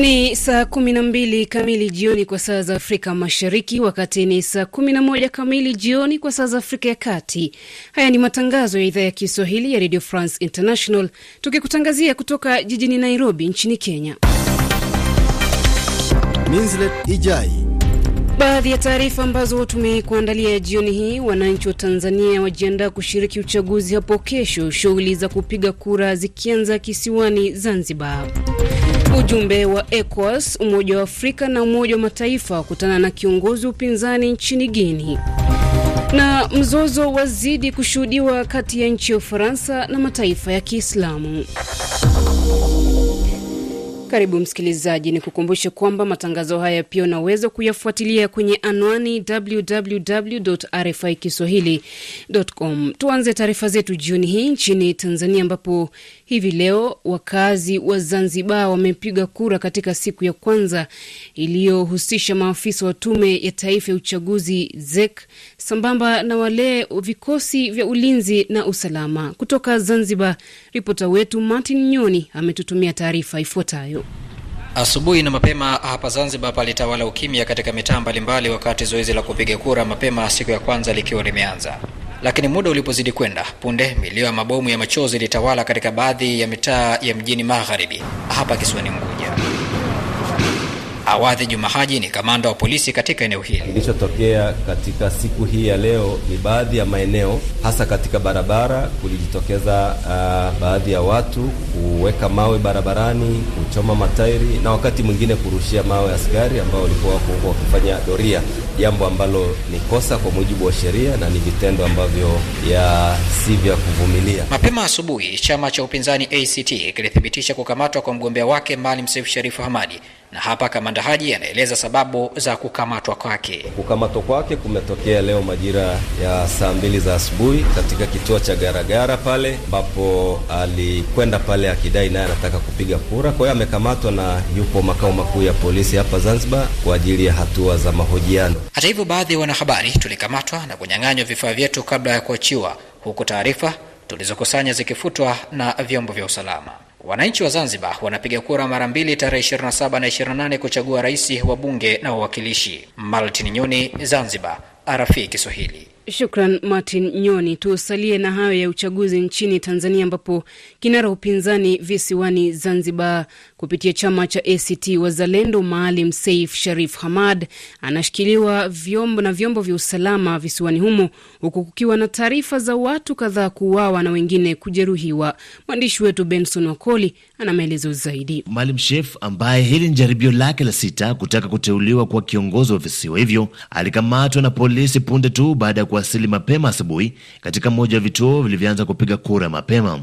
Ni saa 12 kamili jioni kwa saa za Afrika Mashariki, wakati ni saa 11 kamili jioni kwa saa za Afrika ya Kati. Haya ni matangazo ya idhaa ya Kiswahili ya Radio France International, tukikutangazia kutoka jijini Nairobi nchini Kenya. Minslet Ijai. Baadhi ya taarifa ambazo tumekuandalia jioni hii: wananchi wa Tanzania wajiandaa kushiriki uchaguzi hapo kesho, shughuli za kupiga kura zikianza kisiwani Zanzibar. Ujumbe wa ECOWAS, Umoja wa Afrika na Umoja wa Mataifa wakutana na kiongozi upinzani nchini Guinea. Na mzozo wazidi kushuhudiwa kati ya nchi ya Ufaransa na mataifa ya Kiislamu. Karibu msikilizaji, ni kukumbushe kwamba matangazo haya pia unaweza kuyafuatilia kwenye anwani www RFI kiswahili.com. Tuanze taarifa zetu jioni hii nchini Tanzania, ambapo hivi leo wakazi wa Zanzibar wamepiga kura katika siku ya kwanza iliyohusisha maafisa wa Tume ya Taifa ya Uchaguzi ZEC sambamba na wale vikosi vya ulinzi na usalama. Kutoka Zanzibar, ripota wetu Martin Nyoni ametutumia taarifa ifuatayo. Asubuhi na mapema hapa Zanzibar palitawala ukimya katika mitaa mbalimbali, wakati zoezi la kupiga kura mapema siku ya kwanza likiwa limeanza. Lakini muda ulipozidi kwenda, punde milio ya mabomu ya machozi ilitawala katika baadhi ya mitaa ya mjini Magharibi hapa kisiwani Unguja. Awadhi Juma Haji ni kamanda wa polisi katika eneo hili. Kilichotokea katika siku hii ya leo ni baadhi ya maeneo, hasa katika barabara, kulijitokeza uh, baadhi ya watu kuweka mawe barabarani, kuchoma matairi na wakati mwingine kurushia mawe askari ambao walikuwa wako huko wakifanya doria, jambo ambalo ni kosa kwa mujibu wa sheria na ni vitendo ambavyo ya si vya kuvumilia. Mapema asubuhi, chama cha upinzani ACT kilithibitisha kukamatwa kwa mgombea wake Maalim Seif Sharif Hamadi na hapa kamanda Haji anaeleza sababu za kukamatwa kwake. Kukamatwa kwake kumetokea leo majira ya saa mbili za asubuhi katika kituo cha Garagara pale ambapo alikwenda pale akidai naye anataka kupiga kura. Kwa hiyo amekamatwa na yupo makao makuu ya polisi hapa Zanzibar kwa ajili ya hatua za mahojiano. Hata hivyo, baadhi ya wanahabari tulikamatwa na kunyang'anywa vifaa vyetu kabla ya kuachiwa, huku taarifa tulizokusanya zikifutwa na vyombo vya usalama. Wananchi wa Zanzibar wanapiga kura mara mbili tarehe 27 na 28 kuchagua rais, wa bunge na wawakilishi. Martin Nyoni, Zanzibar, RFI Kiswahili. Shukran Martin Nyoni. Tusalie na hayo ya uchaguzi nchini Tanzania, ambapo kinara upinzani visiwani Zanzibar kupitia chama cha ACT Wazalendo Maalim Seif Sharif Hamad anashikiliwa vyombo na vyombo vya usalama visiwani humo, huku kukiwa na taarifa za watu kadhaa kuuawa na wengine kujeruhiwa. Mwandishi wetu Benson Wakoli ana maelezo zaidi. Maalim Shef ambaye hili ni jaribio lake la sita kutaka kuteuliwa kuwa kiongozi wa visiwa hivyo alikamatwa na polisi punde tu baada ya kuwasili mapema asubuhi katika moja ya vituo vilivyoanza kupiga kura mapema.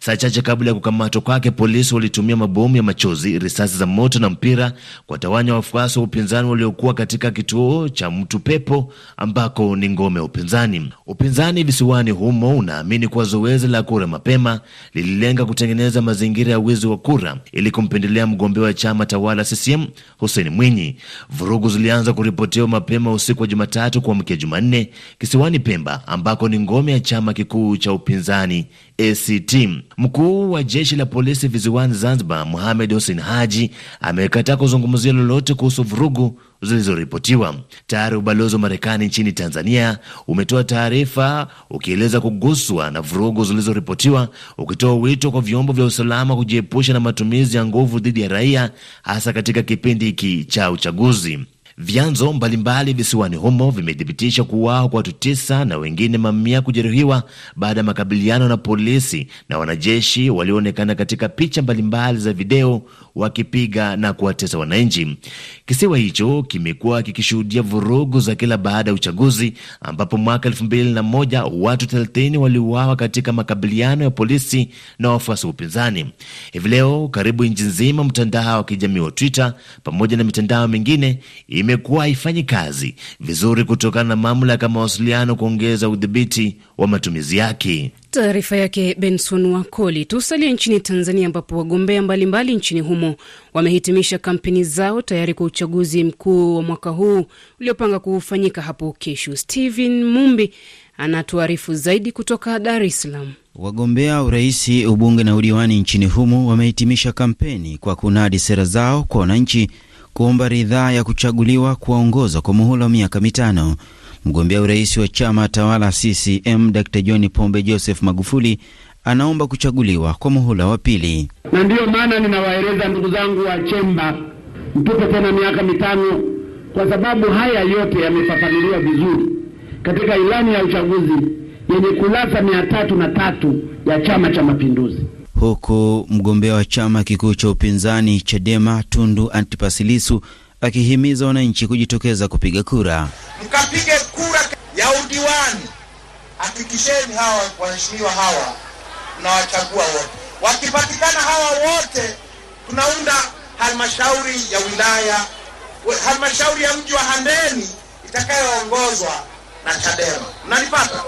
Saa chache kabla ya kukamatwa kwake, polisi walitumia mabomu ya machozi, risasi za moto na mpira kuwatawanya wafuasi wa upinzani waliokuwa katika kituo cha Mtu Pepo ambako ni ngome ya upinzani. Upinzani visiwani humo unaamini kuwa zoezi la kura mapema lililenga kutengeneza mazingira ya wizi wa kura ili kumpendelea mgombea wa chama tawala CCM Hussein Mwinyi. Vurugu zilianza kuripotiwa mapema usiku wa Jumatatu kuamkia Jumanne kisiwani Pemba ambako ni ngome ya chama kikuu cha upinzani ACT. Mkuu wa jeshi la polisi visiwani Zanzibar, Mohamed Hussein Haji, amekataa kuzungumzia lolote kuhusu vurugu zilizoripotiwa. Tayari ubalozi wa Marekani nchini Tanzania umetoa taarifa ukieleza kuguswa na vurugu zilizoripotiwa, ukitoa wito kwa vyombo vya usalama kujiepusha na matumizi ya nguvu dhidi ya raia, hasa katika kipindi hiki cha uchaguzi. Vyanzo mbalimbali visiwani humo vimethibitisha kuuawa kwa watu tisa na wengine mamia kujeruhiwa baada ya makabiliano na polisi na wanajeshi walioonekana katika picha mbalimbali za video wakipiga na kuwatesa wananchi. Kisiwa hicho kimekuwa kikishuhudia vurugu za kila baada ya uchaguzi, ambapo mwaka elfu mbili na moja watu thelathini waliuawa katika makabiliano ya polisi na wafuasi wa upinzani. Hivi leo karibu nchi nzima, mtandao wa kijamii wa Twitter pamoja na mitandao mingine imekuwa haifanyi kazi vizuri kutokana na mamlaka mawasiliano kuongeza udhibiti wa matumizi yake. Taarifa yake Benson Wakoli. Tusalie nchini Tanzania, ambapo wagombea mbalimbali nchini humo wamehitimisha kampeni zao tayari kwa uchaguzi mkuu wa mwaka huu uliopanga kufanyika hapo kesho. Stephen Mumbi anatuarifu zaidi kutoka Dar es Salaam. Wagombea urais, ubunge na udiwani nchini humo wamehitimisha kampeni kwa kunadi sera zao kwa wananchi, kuomba ridhaa ya kuchaguliwa kuwaongoza kwa muhula wa miaka mitano. Mgombea urais wa chama tawala CCM Dr John Pombe Joseph Magufuli anaomba kuchaguliwa kwa muhula wa pili. Na ndiyo maana ninawaeleza ndugu zangu wa Chemba, mtupe tena miaka mitano, kwa sababu haya yote yamefafanuliwa vizuri katika ilani ya uchaguzi yenye kurasa mia tatu na tatu ya Chama cha Mapinduzi. Huku mgombea wa chama kikuu cha upinzani Chadema Tundu Antipas Lissu akihimiza wananchi kujitokeza kupiga kura. Mkapige kura ya udiwani, hakikisheni hawa waheshimiwa hawa tunawachagua wote. Wakipatikana hawa wote, tunaunda halmashauri ya wilaya, halmashauri ya mji wa Handeni itakayoongozwa na Chadema. Mnanipata?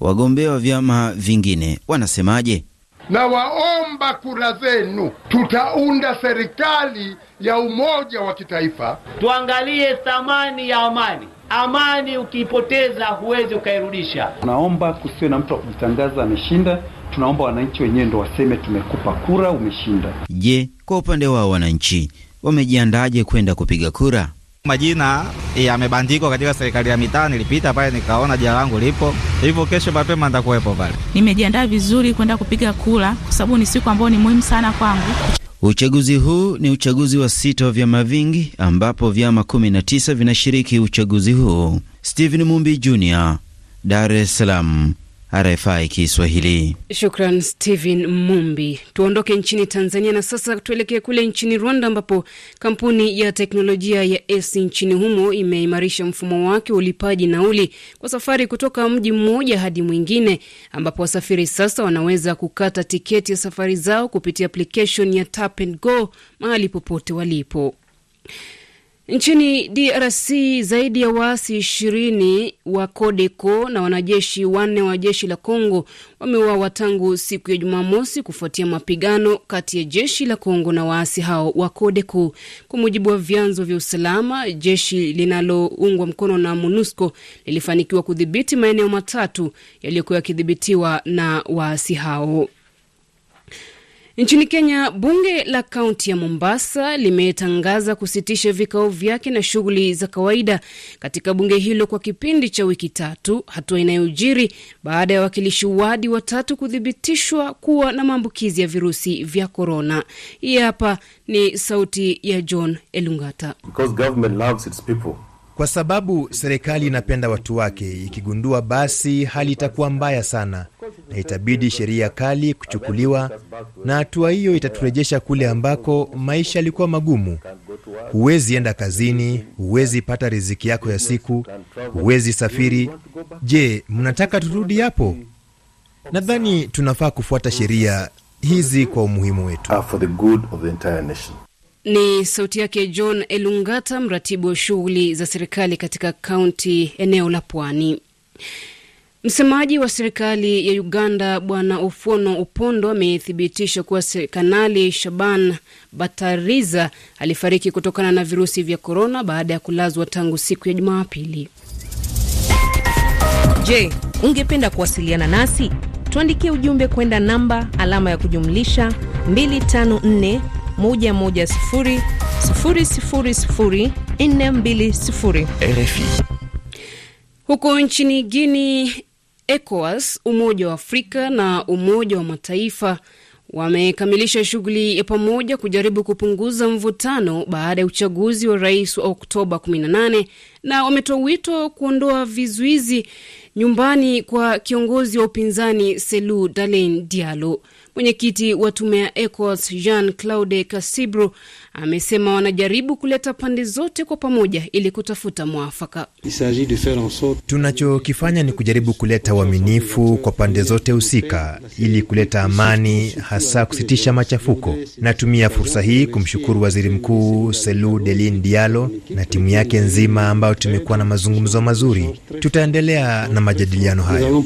Wagombea wa vyama vingine wanasemaje? Na waomba kura zenu, tutaunda serikali ya umoja wa kitaifa. Tuangalie thamani ya amani. Amani ukiipoteza huwezi ukairudisha. Naomba kusiwe na mtu wa kujitangaza ameshinda. Tunaomba wananchi wenyewe ndo waseme tumekupa kura, umeshinda. Je, kwa upande wao wananchi wamejiandaje kwenda kupiga kura? Majina yamebandikwa katika serikali ya mitaa. Nilipita pale nikaona jina langu lipo, hivyo kesho mapema nitakuwepo pale. Nimejiandaa vizuri kwenda kupiga kura kwa sababu ni siku ambayo ni muhimu sana kwangu. Uchaguzi huu ni uchaguzi wa sita wa vyama vingi ambapo vyama 19 vinashiriki uchaguzi huu. Stephen Mumbi Jr, Dar es Salaam. RFI Kiswahili. Shukran Stephen Mumbi. Tuondoke nchini Tanzania na sasa tuelekee kule nchini Rwanda, ambapo kampuni ya teknolojia ya Esi nchini humo imeimarisha mfumo wake wa ulipaji nauli kwa safari kutoka mji mmoja hadi mwingine, ambapo wasafiri sasa wanaweza kukata tiketi ya safari zao kupitia application ya Tap and Go mahali popote walipo. Nchini DRC zaidi ya waasi ishirini wa CODECO na wanajeshi wanne wa jeshi la Congo wameuawa tangu siku ya Jumamosi kufuatia mapigano kati ya jeshi la Congo na waasi hao wa CODECO. Kwa mujibu wa vyanzo vya usalama, jeshi linaloungwa mkono na MONUSCO lilifanikiwa kudhibiti maeneo matatu yaliyokuwa yakidhibitiwa na waasi hao. Nchini Kenya, bunge la kaunti ya Mombasa limetangaza kusitisha vikao vyake na shughuli za kawaida katika bunge hilo kwa kipindi cha wiki tatu, hatua inayojiri baada ya wawakilishi wadi watatu kuthibitishwa kuwa na maambukizi ya virusi vya korona. Hii hapa ni sauti ya John Elungata. Kwa sababu serikali inapenda watu wake, ikigundua basi hali itakuwa mbaya sana na itabidi sheria kali kuchukuliwa, na hatua hiyo itaturejesha kule ambako maisha yalikuwa magumu. Huwezi enda kazini, huwezi pata riziki yako ya siku, huwezi safiri. Je, mnataka turudi hapo? Nadhani tunafaa kufuata sheria hizi kwa umuhimu wetu. Ni sauti yake John Elungata, mratibu wa shughuli za serikali katika kaunti eneo la Pwani. Msemaji wa serikali ya Uganda Bwana Ofuono Upondo amethibitisha kuwa Kanali Shaban Batariza alifariki kutokana na virusi vya korona baada ya kulazwa tangu siku ya Jumapili. Je, ungependa kuwasiliana nasi? Tuandikie ujumbe kwenda namba alama ya kujumlisha 254 110 000 420. RFI. Huko nchini Guinea, ECOWAS, Umoja wa Afrika na Umoja wa Mataifa wamekamilisha shughuli ya pamoja kujaribu kupunguza mvutano baada ya uchaguzi wa rais wa Oktoba 18 na wametoa wito kuondoa vizuizi nyumbani kwa kiongozi wa upinzani Selu Dalein Dialo. Mwenyekiti wa tume ya ECOWAS Jean Claude Casibro amesema wanajaribu kuleta pande zote kwa pamoja ili kutafuta mwafaka. Tunachokifanya ni kujaribu kuleta uaminifu kwa pande zote husika ili kuleta amani, hasa kusitisha machafuko. Natumia fursa hii kumshukuru waziri mkuu Selu Delin Dialo na timu yake nzima ambayo tumekuwa na mazungumzo mazuri. Tutaendelea na majadiliano hayo.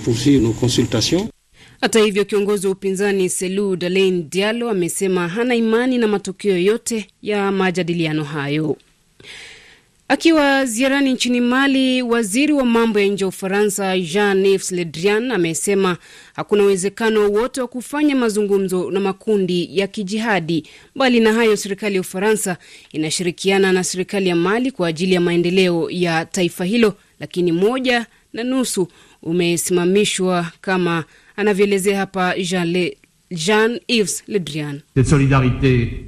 Hata hivyo kiongozi wa upinzani Selu Dalein Dialo amesema hana imani na matokeo yote ya majadiliano hayo. Akiwa ziarani nchini Mali, waziri wa mambo ya nje wa Ufaransa Jean-Yves Le Drian amesema hakuna uwezekano wowote wa kufanya mazungumzo na makundi ya kijihadi. Mbali na hayo, serikali ya Ufaransa inashirikiana na serikali ya Mali kwa ajili ya maendeleo ya taifa hilo, lakini moja na nusu umesimamishwa kama anavyoelezea hapa Jale Jean-Yves Le Drian.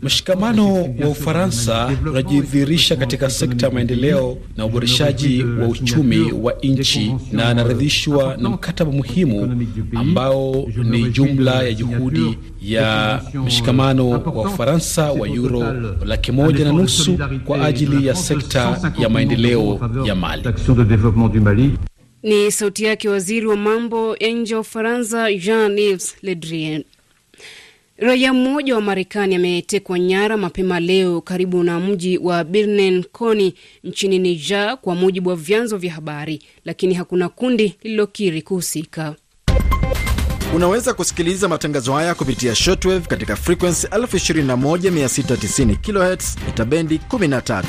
Mshikamano wa Ufaransa unajidhihirisha katika sekta ya maendeleo na uboreshaji wa uchumi wa nchi, na anaridhishwa na mkataba muhimu ambao ni jumla ya juhudi ya mshikamano wa Ufaransa wa euro laki moja na nusu kwa ajili ya sekta ya maendeleo ya Mali. Ni sauti yake waziri wa mambo ya nje wa Ufaransa Jean-Yves Le Drian. Raia mmoja wa Marekani ametekwa nyara mapema leo karibu na mji wa Birnen Koni nchini Niger, kwa mujibu wa vyanzo vya habari, lakini hakuna kundi lililokiri kuhusika. Unaweza kusikiliza matangazo haya kupitia shortwave katika frequency 21690 kHz bendi 13.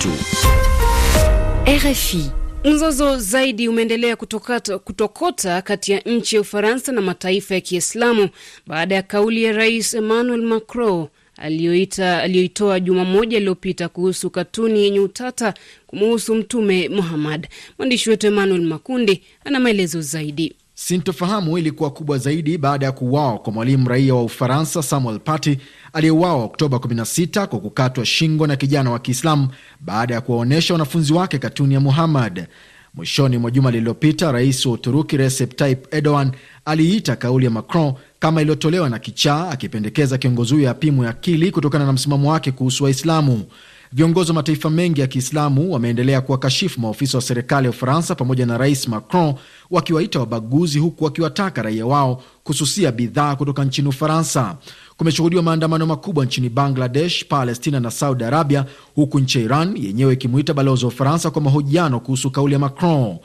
RFI. Mzozo zaidi umeendelea kutokota, kutokota kati ya nchi ya Ufaransa na mataifa ya Kiislamu baada ya kauli ya Rais Emmanuel Macron aliyoitoa juma moja iliyopita kuhusu katuni yenye utata kumuhusu Mtume Muhammad. Mwandishi wetu Emmanuel Makundi ana maelezo zaidi. Sintofahamu ilikuwa kubwa zaidi baada ya kuuawa kwa mwalimu raia wa Ufaransa Samuel Paty aliyeuawa Oktoba 16 kwa kukatwa shingo na kijana wa Kiislamu baada ya kuwaonyesha wanafunzi wake katuni ya Muhammad. Mwishoni mwa juma lililopita, rais wa Uturuki Recep Tayyip Erdogan aliita kauli ya Macron kama iliyotolewa na kichaa, akipendekeza kiongozi huyo apimwe akili kutokana na msimamo wake kuhusu Waislamu. Viongozi wa mataifa mengi ya Kiislamu wameendelea kuwakashifu maofisa wa serikali ya Ufaransa pamoja na rais Macron, wakiwaita wabaguzi, huku wakiwataka raia wao kususia bidhaa kutoka nchini Ufaransa. Kumeshuhudiwa maandamano makubwa nchini Bangladesh, Palestina na Saudi Arabia, huku nchi ya Iran yenyewe ikimuita balozi wa Ufaransa kwa mahojiano kuhusu kauli ya Macron.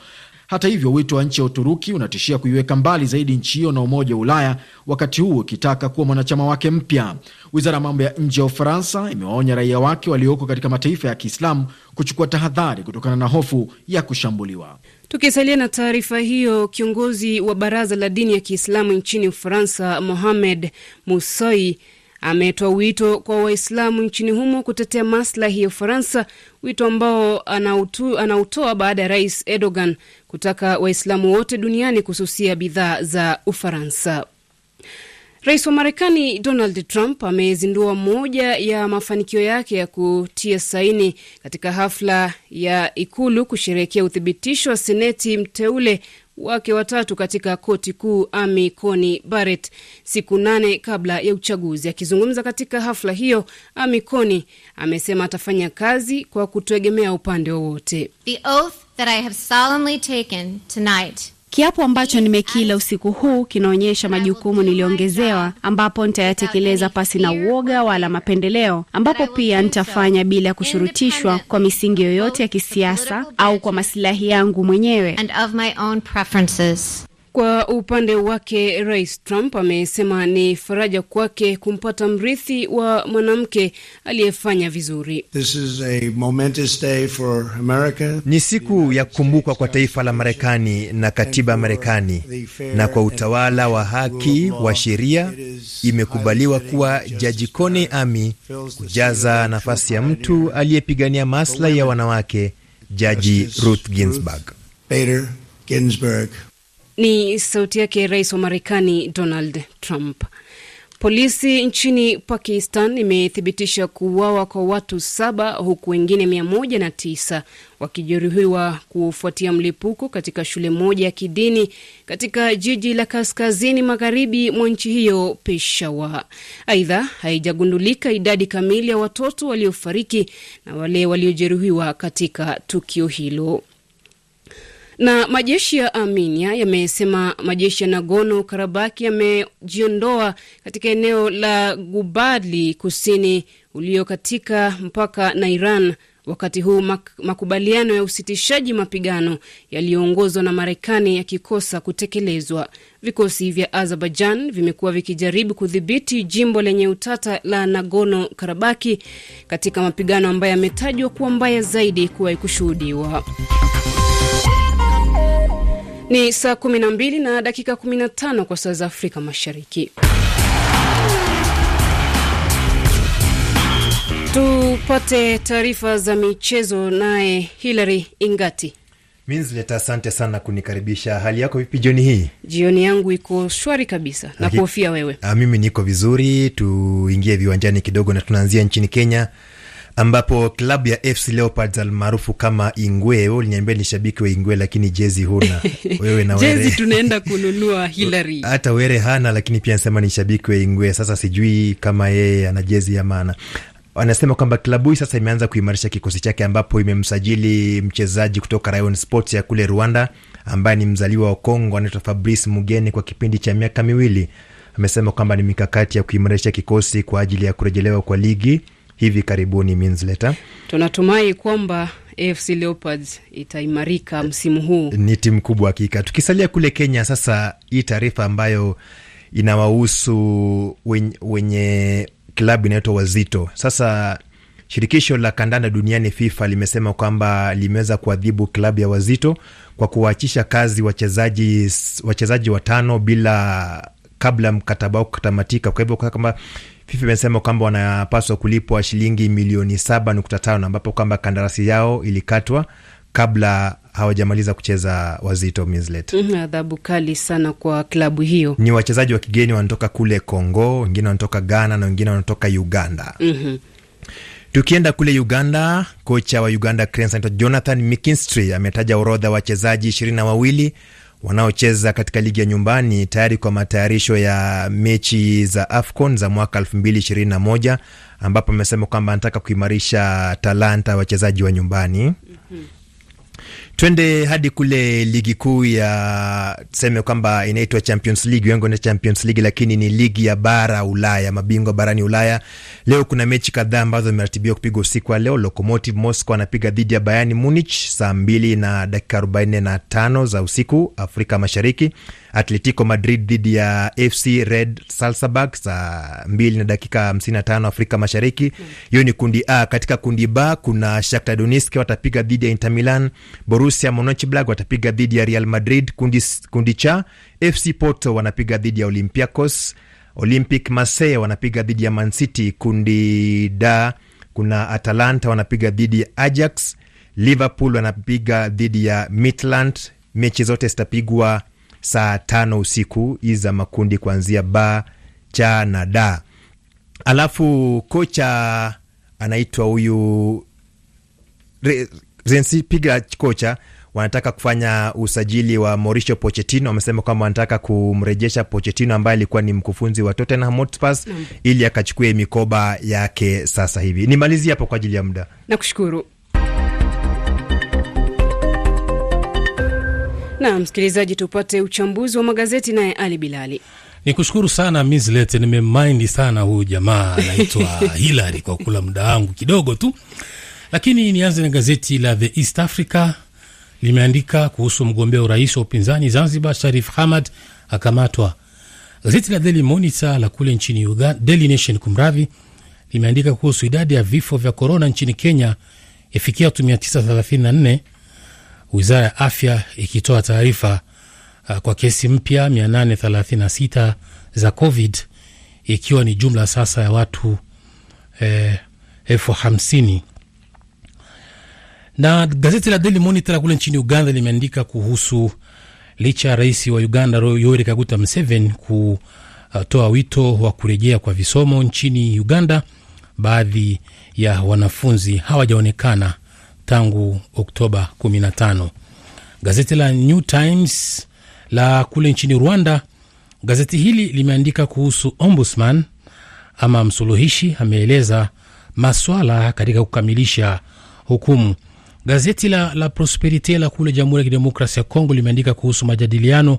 Hata hivyo, wito wa nchi ya Uturuki unatishia kuiweka mbali zaidi nchi hiyo na Umoja wa Ulaya, wakati huu ukitaka kuwa mwanachama wake mpya. Wizara ya mambo ya nje ya Ufaransa imewaonya raia wake walioko katika mataifa ya Kiislamu kuchukua tahadhari kutokana na hofu ya kushambuliwa. Tukisalia na taarifa hiyo, kiongozi wa baraza la dini ya Kiislamu nchini Ufaransa, Mohamed Musoi ametoa wito kwa Waislamu nchini humo kutetea maslahi ya Ufaransa, wito ambao anautoa baada ya Rais Erdogan kutaka Waislamu wote duniani kususia bidhaa za Ufaransa. Rais wa Marekani Donald Trump amezindua moja ya mafanikio yake ya kutia saini katika hafla ya Ikulu kusherehekea uthibitisho wa seneti mteule wake watatu katika koti kuu Amy Coney Barrett siku nane kabla ya uchaguzi. Akizungumza katika hafla hiyo, Amy Coney amesema atafanya kazi kwa kutoegemea upande wowote. Kiapo ambacho nimekila usiku huu kinaonyesha majukumu niliongezewa, ambapo nitayatekeleza pasi na uoga wala mapendeleo, ambapo pia nitafanya bila kushurutishwa kwa misingi yoyote ya kisiasa au kwa masilahi yangu mwenyewe. Kwa upande wake Rais Trump amesema ni faraja kwake kumpata mrithi wa mwanamke aliyefanya vizuri. This is a momentous day for America. Ni siku ya kukumbukwa kwa taifa la Marekani na katiba ya Marekani, na kwa utawala wa haki wa sheria imekubaliwa kuwa Jaji Coney Amy kujaza nafasi ya mtu aliyepigania maslahi ya wanawake, Jaji Ruth Ginsburg. Bader Ginsburg. Ni sauti yake rais wa Marekani Donald Trump. Polisi nchini Pakistan imethibitisha kuuawa kwa watu saba huku wengine mia moja na tisa wakijeruhiwa kufuatia mlipuko katika shule moja ya kidini katika jiji la kaskazini magharibi mwa nchi hiyo Peshawar. Aidha, haijagundulika idadi kamili ya watoto waliofariki na wale waliojeruhiwa katika tukio hilo na majeshi ya Armenia yamesema majeshi ya Nagorno Karabaki yamejiondoa katika eneo la Gubadli kusini ulio katika mpaka na Iran wakati huu mak makubaliano ya usitishaji mapigano yaliyoongozwa na Marekani yakikosa kutekelezwa. Vikosi vya Azerbaijan vimekuwa vikijaribu kudhibiti jimbo lenye utata la Nagorno Karabaki katika mapigano ambayo yametajwa kuwa mbaya zaidi kuwahi kushuhudiwa. Ni saa 12 na dakika 15 kwa saa za Afrika Mashariki. Tupate taarifa za michezo naye Hilary Ingati. Minslet, asante sana kunikaribisha. Hali yako vipi jioni hii? Jioni yangu iko shwari kabisa na kuhofia wewe. A, mimi niko vizuri. Tuingie viwanjani kidogo na tunaanzia nchini Kenya ambapo klabu ya FC Leopards almaarufu kama Ingwe, wewe uliniambia ni shabiki wa Ingwe lakini jezi huna wewe na Jezi tunaenda kununua Hilary. hata Were hana, lakini pia anasema ni shabiki wa Ingwe. Sasa sijui kama yeye ana jezi ya maana. Anasema kwamba klabu hii sasa imeanza kuimarisha kikosi chake, ambapo imemsajili mchezaji kutoka Rayon Sports ya kule Rwanda ambaye ni mzaliwa wa Kongo, anaitwa Fabrice Mugeni kwa kipindi cha miaka miwili. Amesema kwamba ni mikakati ya kuimarisha kikosi kwa ajili ya kurejelewa kwa ligi hivi karibuni. Minsleta Tunatumai kwamba AFC Leopards itaimarika msimu huu. ni timu kubwa hakika. Tukisalia kule Kenya sasa, hii taarifa ambayo inawahusu wenye, wenye klabu inaitwa Wazito. Sasa shirikisho la kandanda duniani FIFA limesema kwamba limeweza kuadhibu klabu ya Wazito kwa kuwaachisha kazi wachezaji wachezaji watano bila kabla mkataba wao kutamatika. Kwa hivyo kwamba FIFA imesema kwamba wanapaswa kulipwa shilingi milioni saba nukta tano ambapo kwamba kandarasi yao ilikatwa kabla hawajamaliza kucheza Wazito. Mhm, Adhabu kali sana kwa klabu hiyo. Ni wachezaji wa kigeni wanatoka kule Congo, wengine wanatoka Ghana na wengine wanatoka Uganda. Mhm. Tukienda kule Uganda, kocha wa Uganda Cranes Jonathan McKinstry ametaja orodha wachezaji ishirini na wawili wanaocheza katika ligi ya nyumbani tayari kwa matayarisho ya mechi za AFCON za mwaka elfu mbili ishirini na moja ambapo amesema kwamba anataka kuimarisha talanta wachezaji wa nyumbani. Twende hadi kule ligi kuu ya tuseme kwamba inaitwa Champions League, wengi wanaita Champions League, lakini ni ligi ya bara Ulaya, mabingwa barani Ulaya. Leo kuna mechi kadhaa ambazo zimeratibiwa kupigwa usiku wa leo. Lokomotiv Moscow anapiga dhidi ya Bayern Munich saa mbili na dakika arobaini na tano za usiku Afrika Mashariki. Atletico Madrid dhidi ya FC Red Salzburg saa mbili na dakika hamsini na tano Afrika Mashariki. Hiyo ni kundi A. Katika kundi B kuna Shakhtar Donetsk watapiga dhidi ya Inter Milan. Borussia Monchengladbach watapiga dhidi ya Real Madrid. Kundi, kundi cha FC Porto wanapiga dhidi ya Olympiacos. Olympic Marseille wanapiga dhidi ya Man City. Kundi D kuna Atalanta wanapiga dhidi ya Ajax. Liverpool wanapiga dhidi ya Midtjylland. Mechi zote zitapigwa saa tano usiku iza za makundi kuanzia ba cha na da. Alafu kocha anaitwa huyu Re- Renzi piga kocha wanataka kufanya usajili wa Mauricio Pochettino. Wamesema kwamba wanataka kumrejesha Pochettino ambaye alikuwa ni mkufunzi wa Tottenham Hotspur ili akachukue mikoba yake sasa hivi. Nimalizie hapo kwa ajili ya muda. Nakushukuru. Na msikilizaji, tupate uchambuzi wa magazeti naye Ali Bilali. Ni kushukuru sana Mislet, nimemaindi sana huyu jamaa anaitwa Hilary kwa kula muda wangu kidogo tu, lakini nianze na gazeti la The East Africa limeandika kuhusu mgombea urais wa upinzani Zanzibar Sharif Hamad akamatwa. Gazeti la Daily Monitor la kule nchini Uganda, Daily Nation kumradhi, limeandika kuhusu idadi ya vifo vya korona nchini Kenya yafikia watu 934 wizara ya afya ikitoa taarifa uh, kwa kesi mpya 836 za COVID ikiwa ni jumla sasa ya watu eh, elfu hamsini. Na gazeti la Daily Monitor kule nchini Uganda limeandika kuhusu licha ya rais wa Uganda Yoweri Kaguta Museveni kutoa wito wa kurejea kwa visomo nchini Uganda, baadhi ya wanafunzi hawajaonekana tangu Oktoba 15. Gazeti la New Times la kule nchini Rwanda, gazeti hili limeandika kuhusu ombudsman ama msuluhishi ameeleza maswala katika kukamilisha hukumu. Gazeti la, la Prosperite la kule Jamhuri ya Kidemokrasia ya Kongo limeandika kuhusu majadiliano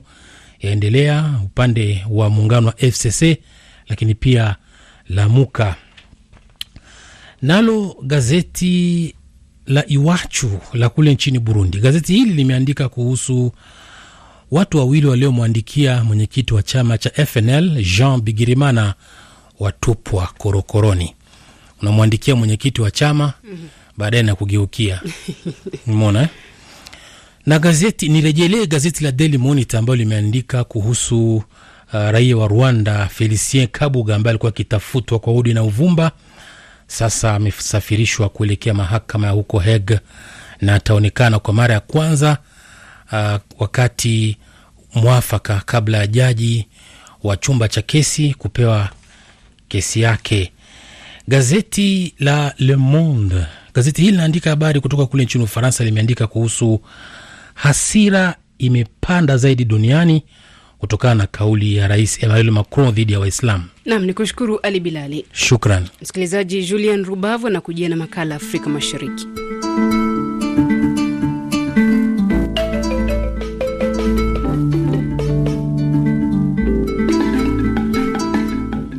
yaendelea upande wa muungano wa FCC, lakini pia Lamuka. Nalo gazeti la Iwachu la kule nchini Burundi. Gazeti hili limeandika kuhusu watu wawili waliomwandikia mwenyekiti wa chama cha FNL Jean Bigirimana watupwa korokoroni. Unamwandikia mwenyekiti wa chama baadaye na kugeukia mona eh? na gazeti nirejelee gazeti la Daily Monitor ambayo limeandika kuhusu uh, raia wa Rwanda Felicien Kabuga ambaye alikuwa akitafutwa kwa udi na uvumba. Sasa amesafirishwa kuelekea mahakama ya huko Hague na ataonekana kwa mara ya kwanza uh, wakati mwafaka kabla ya jaji wa chumba cha kesi kupewa kesi yake. Gazeti la Le Monde, gazeti hili linaandika habari kutoka kule nchini Ufaransa, limeandika kuhusu hasira imepanda zaidi duniani kutokana na kauli ya Rais Emmanuel Macron dhidi ya Waislamu. Nam ni kushukuru Ali Bilali. Shukran Msikilizaji, Julian Rubavu anakujia na makala Afrika Mashariki.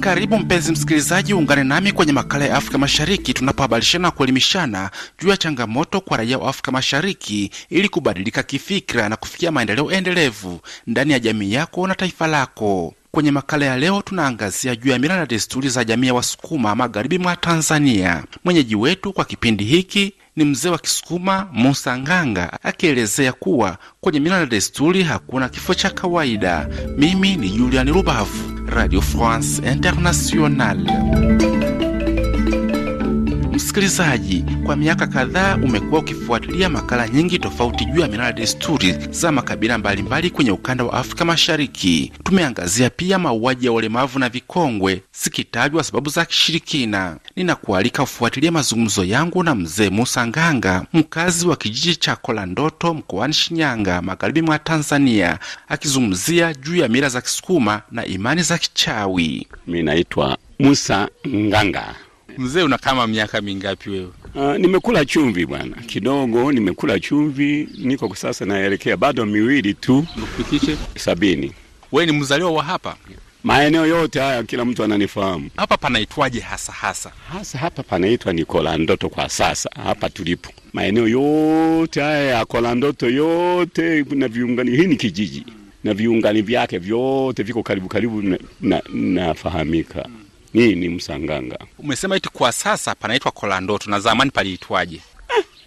Karibu mpenzi msikilizaji, uungane nami kwenye makala ya Afrika Mashariki tunapohabarishana na kuelimishana juu ya changamoto kwa raia wa Afrika Mashariki ili kubadilika kifikira na kufikia maendeleo endelevu ndani ya jamii yako na taifa lako. Kwenye makala ya leo tunaangazia juu ya mila na desturi za jamii ya Wasukuma magharibi mwa Tanzania. Mwenyeji wetu kwa kipindi hiki ni mzee wa Kisukuma Musa Nganga akielezea kuwa kwenye mila na desturi hakuna kifo cha kawaida. Mimi ni Julian Rubavu, Radio France Internationale. Msikilizaji, kwa miaka kadhaa umekuwa ukifuatilia makala nyingi tofauti juu ya mila na desturi za makabila mbalimbali kwenye ukanda wa Afrika Mashariki. Tumeangazia pia mauaji ya walemavu na vikongwe zikitajwa sababu za kishirikina. Ninakualika ufuatilie mazungumzo yangu na mzee Musa Nganga, mkazi wa kijiji cha Kolandoto mkoani Shinyanga, magharibi mwa Tanzania, akizungumzia juu ya mila za Kisukuma na imani za kichawi. Mi naitwa Musa Nganga. Mzee, una kama miaka mingapi wewe? Uh, nimekula chumvi bwana, kidogo nimekula chumvi, niko kwa sasa naelekea bado miwili tu nikufikishe sabini. wewe ni mzaliwa wa hapa? Maeneo yote haya kila mtu ananifahamu. Hapa panaitwaje hasa hasa? Hasa hapa panaitwa ni Kolandoto kwa sasa, hapa tulipo. Maeneo yote haya ya Kolandoto yote na viungani, hii ni kijiji na viungani vyake vyote viko karibu karibu na, na, Hii ni Msanganga. Umesema eti kwa sasa panaitwa Kolandoto na zamani paliitwaje?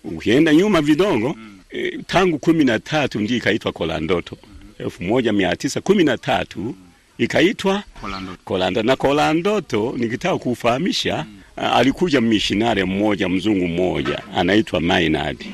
Ukienda nyuma vidogo e, tangu kumi na tatu ndio ikaitwa Kolandoto. elfu moja mia tisa kumi na tatu ikaitwa Kolandoto. Kolandoto. Na Kolandoto nikitaka kufahamisha mm. alikuja mishinare mmoja mzungu mmoja anaitwa Maynard,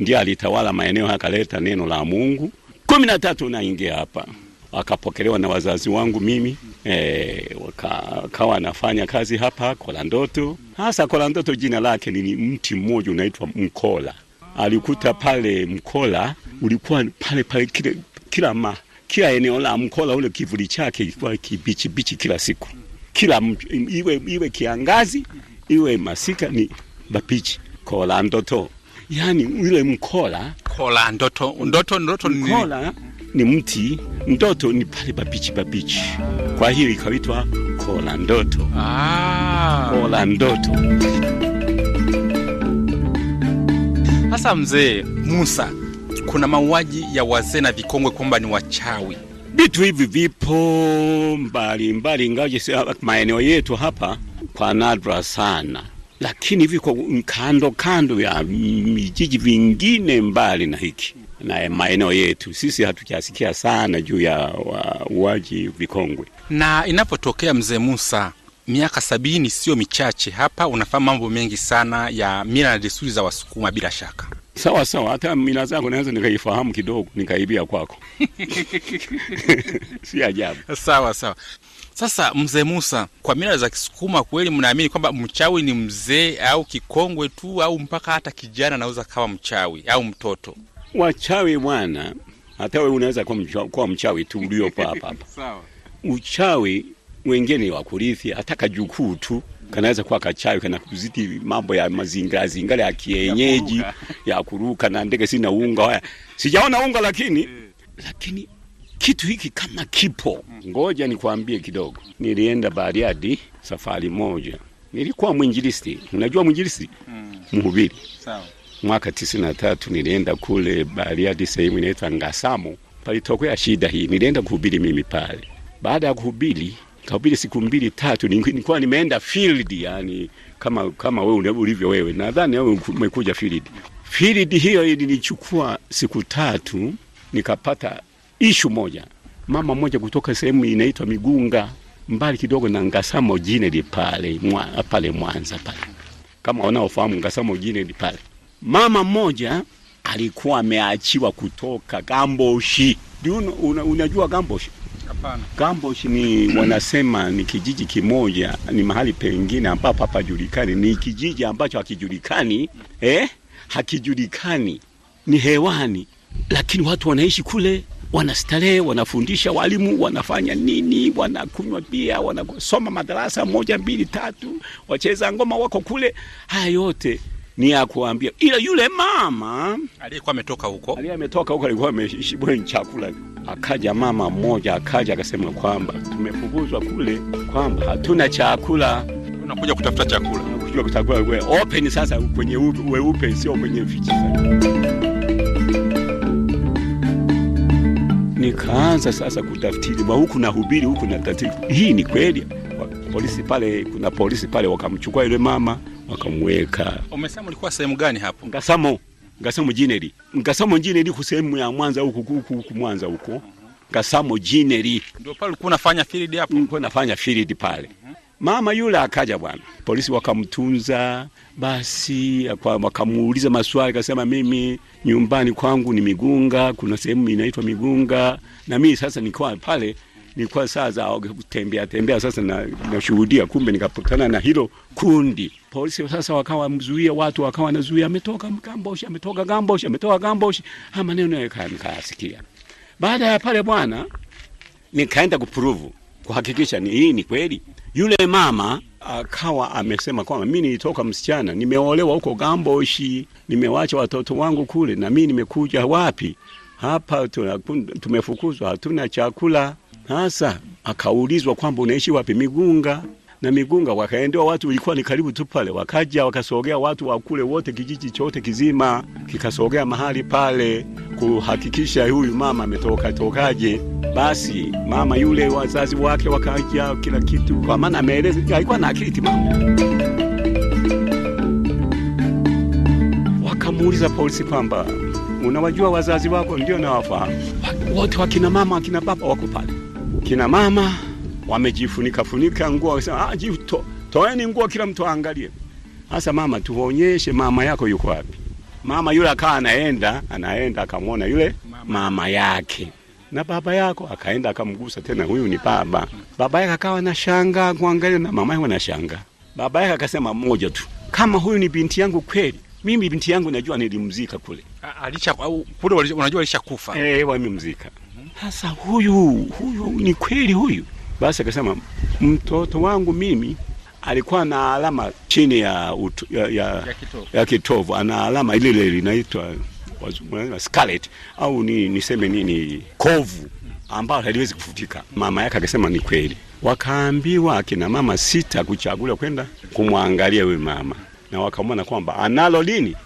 ndiye alitawala maeneo akaleta neno la Mungu. kumi na tatu unaingia hapa wakapokelewa na wazazi wangu mimi e, wakawa anafanya kazi hapa Kolandoto. Hasa Kolandoto jina lake ni mti mmoja unaitwa mkola. Alikuta pale mkola ulikuwa pale pale kila, kila, ma, kila eneo la mkola ule kivuli chake ilikuwa kibichi bichi kila siku, kila iwe, iwe kiangazi iwe masika ni babichi. Kolandoto yani ule mkola kola ndoto ndoto ndoto mkola ni mti, ndoto ni pale babichi babichi, kwa hiyo ikaitwa kola ndoto. Ah. Kola ndoto. Hasa mzee Musa, kuna mauaji ya wazee na vikongwe kwamba ni wachawi. Vitu hivi vipo mbali mbali, ingawaje si maeneo yetu hapa kwa nadra sana, lakini viko kando kando ya vijiji vingine mbali na hiki na maeneo yetu. Sisi hatujasikia sana juu ya uaji vikongwe. Na inapotokea mzee Musa, miaka sabini sio michache. Hapa unafahamu mambo mengi sana ya mila na desturi za Wasukuma bila shaka. Sawa sawa, hata mila zako naweza nikaifahamu kidogo, nikaibia kwako si ajabu. Sawa sawa. Sasa mzee Musa, kwa mila za Kisukuma kweli mnaamini kwamba mchawi ni mzee au kikongwe tu au mpaka hata kijana anaweza kawa mchawi au mtoto? Wachawi bwana, hata wewe unaweza kuwa mchawi, kuwa mchawi tu uliopo hapa hapa. Sawa. Uchawi wengine wa kurithi, hata kajukuu tu kanaweza kuwa kachawi kana kuzidi mambo ya mazingira zingara ya kienyeji ya, ya kuruka na ndege sina unga haya. Sijaona unga lakini lakini kitu hiki kama kipo. Ngoja nikwambie kidogo. Nilienda Bariadi safari moja, nilikuwa mwinjilisti. Unajua mwinjilisti? Mhubiri. Sawa. Mwaka tisini na tatu nilienda kule Bariadi, sehemu inaitwa Ngasamo, palitokea shida hii, nilienda kuhubiri mimi pale. Baada ya kuhubiri, kahubiri siku mbili tatu, nilikuwa nimeenda field, yani kama kama wewe ulivyo wewe, nadhani wewe umekuja field. Field hiyo ilinichukua siku tatu, nikapata ishu moja, mama moja kutoka sehemu inaitwa Migunga, mbali kidogo na Ngasamo jine pale mwa, pale Mwanza pale, kama wanaofahamu Ngasamo jine pale, mama mmoja alikuwa ameachiwa kutoka Gamboshi. Una, una, unajua Gamboshi? Hapana. Gamboshi ni wanasema ni kijiji kimoja, ni mahali pengine ambapo hapajulikani, ni kijiji ambacho hakijulikani eh? hakijulikani, ni hewani, lakini watu wanaishi kule, wanastarehe, wanafundisha walimu, wanafanya nini, wanakunywa bia, wanasoma madarasa moja mbili tatu, wacheza ngoma wako kule. Haya yote ni ya kuambia, ila yule mama aliyekuwa ametoka huko, aliye ametoka huko alikuwa ameshibwa chakula. Akaja mama mmoja, akaja akasema kwamba tumefukuzwa kule, kwamba hatuna chakula, unakuja kutafuta chakula, kuja kutafuta we open sasa, kwenye weupe, sio kwenye fichi. Nikaanza sasa kutafutiri huku na hubiri huku na tatizo, hii ni kweli? Polisi pale, kuna polisi pale, wakamchukua yule mama wakamweka. Umesema ulikuwa sehemu gani hapo? Ngasamo, Ngasamo Jineri, Ngasamo Jineri, kusehemu ya Mwanza huku huku Mwanza huko, Ngasamo Jineri. Ndio pale ulikuwa unafanya field hapo? Nilikuwa nafanya field pale. Mama yule akaja bwana, polisi wakamtunza, basi wakamuuliza maswali, akasema mimi nyumbani kwangu ni Migunga, kuna sehemu inaitwa Migunga, na mimi sasa nilikuwa pale nilikuwa saa za kutembea tembea sasa na nashuhudia, kumbe nikapatana na hilo kundi. Polisi sasa wakawa mzuia watu, wakawa nazuia, ametoka Gamboshi, ametoka Gamboshi, ametoka Gamboshi. Haya maneno nikasikia. Baada ya pale bwana, nikaenda kupuruvu kuhakikisha ni hii ni kweli. Yule mama akawa amesema kwamba mi nilitoka msichana, nimeolewa huko Gamboshi, nimewacha watoto wangu kule, na mi nimekuja wapi hapa, tumefukuzwa, hatuna chakula. Sasa akaulizwa kwamba unaishi wapi? Migunga. Na Migunga wakaendewa watu, ilikuwa ni karibu tu pale, wakaja wakasogea watu wa kule wote, kijiji chote kizima kikasogea mahali pale kuhakikisha huyu mama ametoka tokaje. Basi mama yule, wazazi wake wakaja, kila kitu, kwa maana ameeleza, alikuwa na akili timamu. Wakamuuliza polisi kwamba unawajua wazazi wako? Ndio, nawafahamu wote, wakina mama wakina baba wako pale. Kina mama wamejifunika funika nguo, wakasema ah, jito toeni nguo, kila mtu aangalie. Sasa mama, tuonyeshe mama yako yuko wapi? Mama yule akawa anaenda anaenda, akamwona yule mama yake na baba yako, akaenda akamgusa tena, huyu ni baba. Baba yake akawa na shanga kuangalia, na mama yake anashanga. Baba yake akasema mmoja tu, kama huyu ni binti yangu kweli, mimi binti yangu najua nilimzika kule, alisha kule, unajua alishakufa eh, wamemzika. Sasa huyu huyu ni kweli huyu? Basi akasema mtoto wangu mimi alikuwa na alama chini ya, utu, ya, ya, ya kitovu, ya kitovu. Ana alama ile ile scarlet au ni niseme nini, kovu ambayo haliwezi kufutika. Mama yake akasema ni kweli. Wakaambiwa akina mama sita kuchagula kwenda kumwangalia huyu mama, na wakamwona kwamba analo lini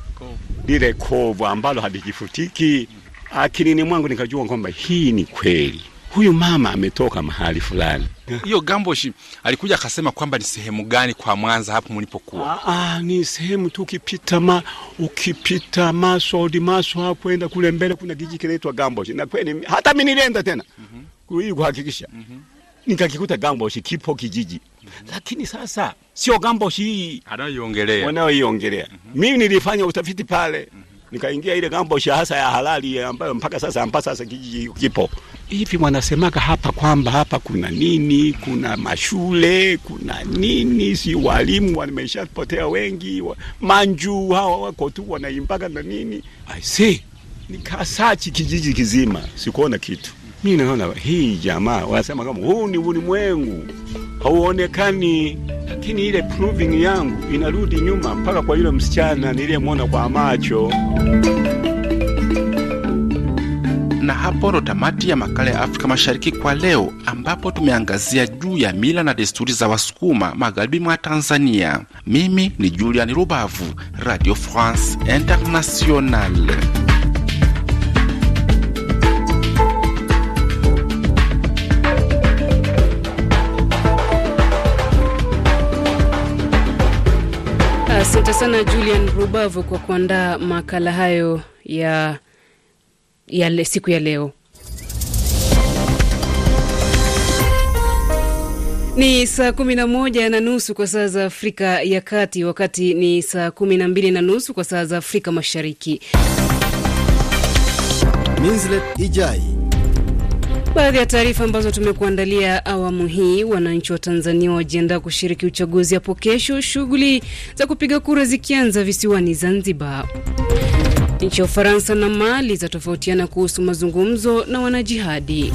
lile kovu ambalo halijifutiki. Akilini mwangu nikajua kwamba hii ni kweli huyu mama ametoka mahali fulani. Hiyo Gamboshi alikuja akasema kwamba ni sehemu gani kwa Mwanza hapo mlipokuwa? Ah, ni sehemu tu ukipita ma ukipita Maswa Maswa hapo enda kule mbele kuna kijiji kinaitwa Gamboshi, na kweli hata mimi nilienda tena mm -hmm. kuhakikisha mm -hmm. nikakikuta Gamboshi kipo kijiji mm -hmm. lakini sasa sio Gamboshi hii anayoiongelea wanayoiongelea mm -hmm. mimi nilifanya utafiti pale mm -hmm nikaingia ile ng'ambo hasa ya halali ambayo mpaka sasa mpaka sasa kijiji kipo hivi. Wanasemaga hapa kwamba hapa kuna nini, kuna mashule, kuna nini, si walimu wameshapotea wengi, wa, manju hawa wako tu wanaimbaga na nini. I see, nikasachi kijiji kizima, sikuona kitu. Mi naona hii jamaa wanasema kama huu ni ulimwengu hauonekani, lakini ile proving yangu inarudi nyuma mpaka kwa yule msichana niliyemwona kwa macho. Na hapo ndo tamati ya makala ya Afrika Mashariki kwa leo, ambapo tumeangazia juu ya mila na desturi za Wasukuma magharibi mwa Tanzania. Mimi ni Julian Rubavu, Radio France Internationale. Asante sana Julian Rubavu kwa kuandaa makala hayo ya, ya le, siku ya leo. Ni saa kumi na moja na nusu kwa saa za Afrika ya Kati, wakati ni saa kumi na mbili na nusu kwa saa za Afrika Mashariki. Minslet Ijai. Baadhi ya taarifa ambazo tumekuandalia awamu hii: wananchi wa Tanzania wajiandaa kushiriki uchaguzi hapo kesho, shughuli za kupiga kura zikianza visiwani Zanzibar. Nchi ya Ufaransa na Mali zatofautiana kuhusu mazungumzo na wanajihadi,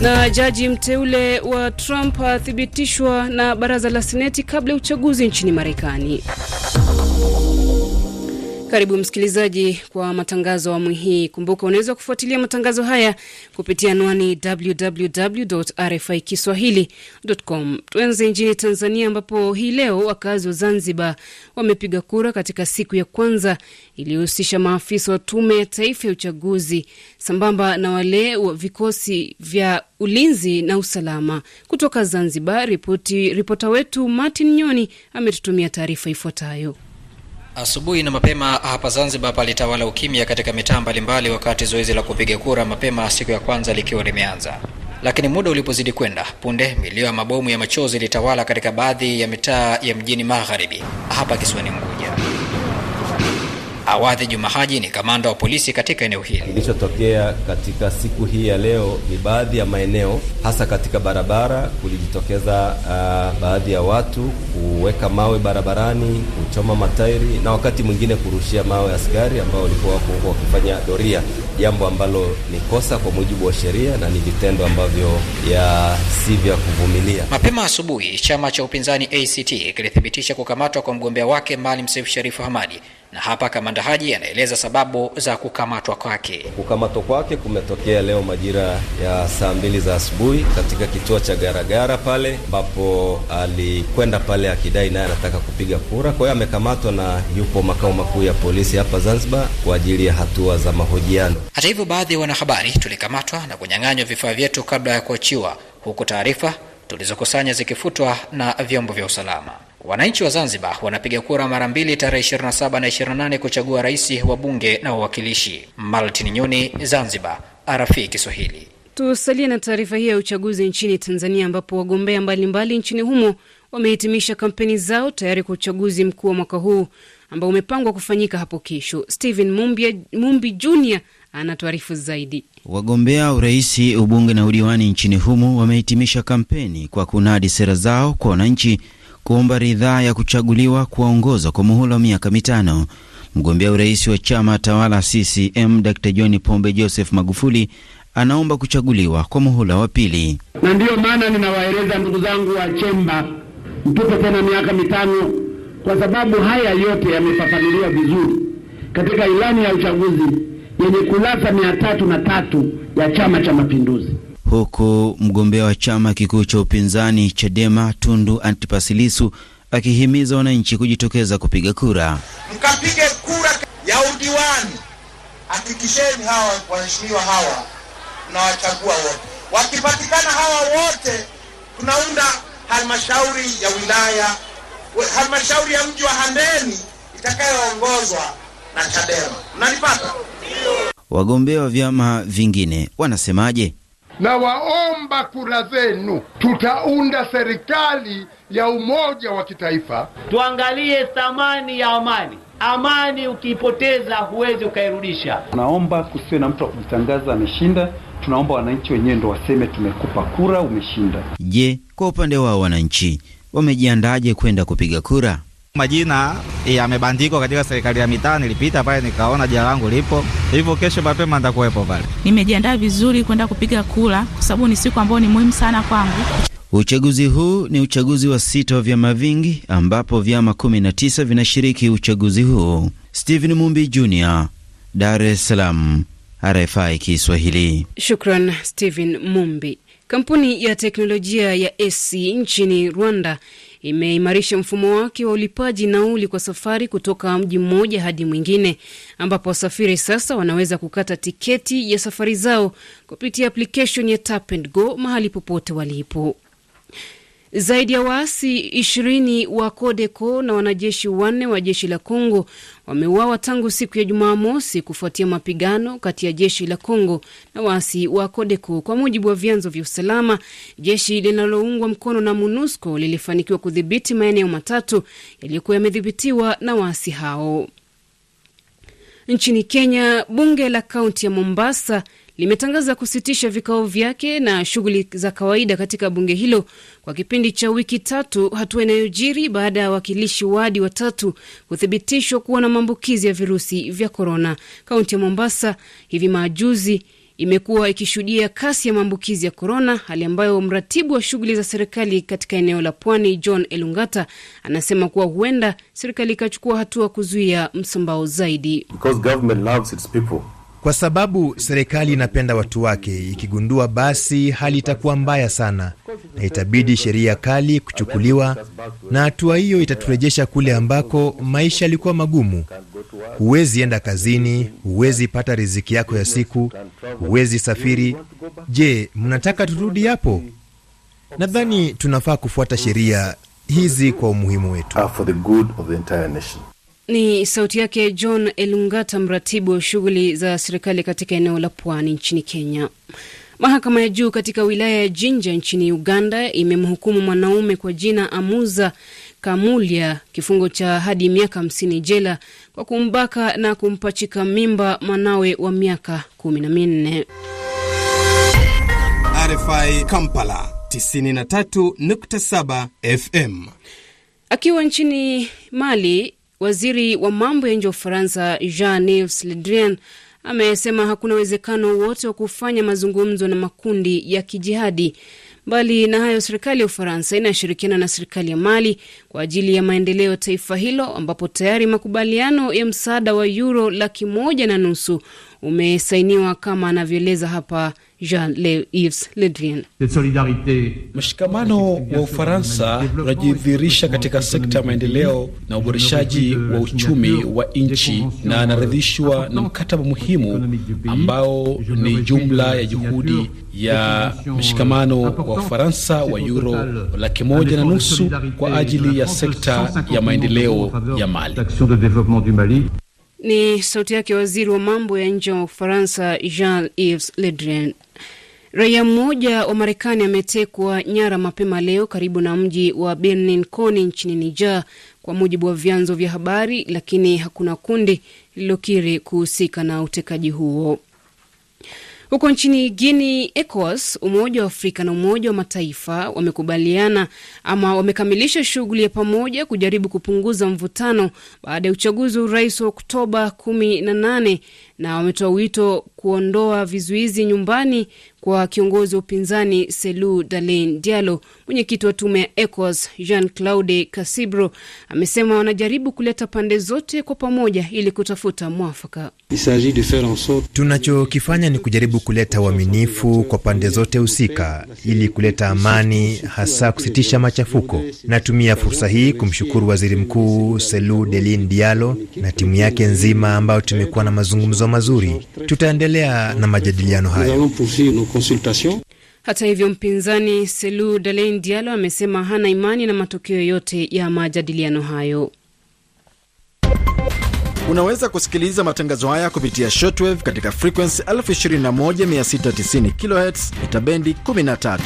na jaji mteule wa Trump athibitishwa na baraza la Seneti kabla ya uchaguzi nchini Marekani. Karibu msikilizaji kwa matangazo awamu hii. Kumbuka unaweza kufuatilia matangazo haya kupitia anwani www RFI kiswahili.com. Tuanze nchini Tanzania, ambapo hii leo wakazi wa Zanzibar wamepiga kura katika siku ya kwanza iliyohusisha maafisa wa Tume ya Taifa ya Uchaguzi sambamba na wale wa vikosi vya ulinzi na usalama. Kutoka Zanzibar, ripoti ripota wetu Martin Nyoni ametutumia taarifa ifuatayo. Asubuhi na mapema hapa Zanzibar palitawala ukimya katika mitaa mbalimbali, wakati zoezi la kupiga kura mapema siku ya kwanza likiwa limeanza. Lakini muda ulipozidi kwenda, punde milio ya mabomu ya machozi ilitawala katika baadhi ya mitaa ya mjini Magharibi hapa kisiwani Unguja. Awadhi Juma Haji ni kamanda wa polisi katika eneo hili. Kilichotokea katika siku hii ya leo ni baadhi ya maeneo, hasa katika barabara, kulijitokeza uh, baadhi ya watu kuweka mawe barabarani, kuchoma matairi na wakati mwingine kurushia mawe askari ambao walikuwa wako huko wakifanya doria, jambo ambalo ni kosa kwa mujibu wa sheria na ni vitendo ambavyo ya si vya kuvumilia. Mapema asubuhi, chama cha upinzani ACT kilithibitisha kukamatwa kwa mgombea wake Maalim Seif Sharifu Hamadi na hapa kamanda Haji anaeleza sababu za kukamatwa kwake. Kukamatwa kwake kumetokea leo majira ya saa mbili za asubuhi katika kituo cha Garagara pale ambapo alikwenda pale akidai naye anataka kupiga kura. Kwa hiyo amekamatwa na yupo makao makuu ya polisi hapa Zanzibar kwa ajili ya hatua za mahojiano. Hata hivyo, baadhi ya wanahabari tulikamatwa na kunyang'anywa vifaa vyetu kabla ya kuachiwa, huku taarifa tulizokusanya zikifutwa na vyombo vya usalama. Wananchi wa Zanzibar wanapiga kura mara mbili tarehe 27 na 28 kuchagua rais, wa bunge na wawakilishi. Maltin Nyoni, Zanzibar, RFI Kiswahili. Tusalie na taarifa hii ya uchaguzi nchini Tanzania, ambapo wagombea mbalimbali nchini humo wamehitimisha kampeni zao tayari kwa uchaguzi mkuu wa mwaka huu ambao umepangwa kufanyika hapo kesho. Stephen Mumbi, Mumbi Junior anatuarifu zaidi. Wagombea uraisi, ubunge na udiwani nchini humo wamehitimisha kampeni kwa kunadi sera zao kwa wananchi kuomba ridhaa ya kuchaguliwa kuwaongoza kwa muhula wa miaka mitano. Mgombea urais wa chama tawala CCM Dr John Pombe Joseph Magufuli anaomba kuchaguliwa kwa muhula wa pili. Na ndiyo maana ninawaeleza ndugu zangu wa Chemba, mtupe tena miaka mitano, kwa sababu haya yote yamefafanuliwa vizuri katika ilani ya uchaguzi yenye kurasa mia tatu na tatu ya Chama cha Mapinduzi huku mgombea wa chama kikuu cha upinzani Chadema Tundu Antipas Lissu akihimiza wananchi kujitokeza kupiga kura. Mkapige kura ya udiwani, hakikisheni hawa waheshimiwa hawa tunawachagua wote. Wakipatikana hawa wote, tunaunda halmashauri ya wilaya, halmashauri ya mji wa Handeni itakayoongozwa na Chadema. Mnanipata? Wagombea wa vyama vingine wanasemaje? Na waomba kura zenu. Tutaunda serikali ya umoja wa kitaifa. Tuangalie thamani ya amani. Amani ukiipoteza huwezi ukairudisha. Naomba kusiwe na mtu wa kujitangaza ameshinda. Tunaomba wananchi wenyewe ndo waseme tumekupa kura, umeshinda. Je, kwa upande wao wananchi wamejiandaje kwenda kupiga kura? Majina yamebandikwa katika serikali ya mitaa. Nilipita pale nikaona jina langu lipo, hivyo kesho mapema nitakuwepo pale. Nimejiandaa vizuri kwenda kupiga kura kwa sababu ni siku ambayo ni muhimu sana kwangu. Uchaguzi huu ni uchaguzi wa sita wa vyama vingi ambapo vyama 19 vinashiriki uchaguzi huu. Stephen Mumbi Jr, Dar es Salaam, RFI Kiswahili. Shukran Stephen Mumbi. Kampuni ya teknolojia ya SC nchini Rwanda imeimarisha mfumo wake wa ulipaji nauli kwa safari kutoka mji mmoja hadi mwingine, ambapo wasafiri sasa wanaweza kukata tiketi ya safari zao kupitia application ya Tap and Go mahali popote walipo. Zaidi ya waasi ishirini wa Codeco na wanajeshi wanne wa jeshi la Congo wameuawa tangu siku ya Jumamosi kufuatia mapigano kati ya jeshi la Congo na waasi wa Codeco. Kwa mujibu wa vyanzo vya usalama, jeshi linaloungwa mkono na MONUSCO lilifanikiwa kudhibiti maeneo matatu yaliyokuwa yamedhibitiwa na waasi hao. Nchini Kenya, bunge la kaunti ya Mombasa limetangaza kusitisha vikao vyake na shughuli za kawaida katika bunge hilo kwa kipindi cha wiki tatu, hatua inayojiri baada ya wawakilishi wadi watatu kuthibitishwa kuwa na maambukizi ya virusi vya korona. Kaunti ya Mombasa hivi majuzi imekuwa ikishuhudia kasi ya maambukizi ya korona, hali ambayo mratibu wa shughuli za serikali katika eneo la pwani John Elungata anasema kuwa huenda serikali ikachukua hatua kuzuia msambao zaidi. Kwa sababu serikali inapenda watu wake, ikigundua basi hali itakuwa mbaya sana na itabidi sheria kali kuchukuliwa, na hatua hiyo itaturejesha kule ambako maisha yalikuwa magumu. Huwezi enda kazini, huwezi pata riziki yako ya siku, huwezi safiri. Je, mnataka turudi hapo? Nadhani tunafaa kufuata sheria hizi kwa umuhimu wetu. Ni sauti yake John Elungata, mratibu wa shughuli za serikali katika eneo la pwani nchini Kenya. Mahakama ya juu katika wilaya ya Jinja nchini Uganda imemhukumu mwanaume kwa jina Amuza Kamulya kifungo cha hadi miaka hamsini jela kwa kumbaka na kumpachika mimba mwanawe wa miaka kumi na minne. RFI Kampala 93.7 FM. Akiwa nchini Mali, waziri wa mambo ya nje wa Ufaransa Jean-Yves Le Drian amesema hakuna uwezekano wote wa kufanya mazungumzo na makundi ya kijihadi. Mbali na hayo, serikali ya Ufaransa inashirikiana na serikali ya Mali kwa ajili ya maendeleo ya taifa hilo, ambapo tayari makubaliano ya msaada wa yuro laki moja na nusu umesainiwa kama anavyoeleza hapa Jean-Yves Le Drian. Mshikamano wa Ufaransa unajidhihirisha katika sekta ya maendeleo na uboreshaji wa uchumi wa nchi, na anaridhishwa na mkataba muhimu ambao ni jumla ya juhudi ya mshikamano wa Ufaransa wa yuro laki moja na nusu kwa ajili ya sekta ya maendeleo ya Mali. Ni sauti yake waziri wa mambo ya nje wa Ufaransa Jean-Yves Le Drian. Raia mmoja wa Marekani ametekwa nyara mapema leo karibu na mji wa Benin Koni nchini Niger, kwa mujibu wa vyanzo vya habari, lakini hakuna kundi lililokiri kuhusika na utekaji huo. Huko nchini Guini, ECOWAS, Umoja wa Afrika na Umoja wa Mataifa wamekubaliana ama wamekamilisha shughuli ya pamoja kujaribu kupunguza mvutano baada ya uchaguzi wa urais wa Oktoba 18 na wametoa wito kuondoa vizuizi nyumbani kwa kiongozi wa upinzani Selu Dalein Dialo. Mwenyekiti wa tume ya ECOWAS Jean Claude Casibro amesema wanajaribu kuleta pande zote kwa pamoja ili kutafuta mwafaka. Tunachokifanya ni kujaribu kuleta uaminifu kwa pande zote husika ili kuleta amani, hasa kusitisha machafuko. Natumia fursa hii kumshukuru waziri mkuu Selu Delin Dialo na timu yake nzima, ambayo tumekuwa na mazungumzo mazuri. Tutaendelea na majadiliano hayo. Hata hivyo, mpinzani Selu Dalein Dialo amesema hana imani na matokeo yote ya majadiliano hayo. Unaweza kusikiliza matangazo haya kupitia shortwave katika frequency 21690 kHz mita bendi 13.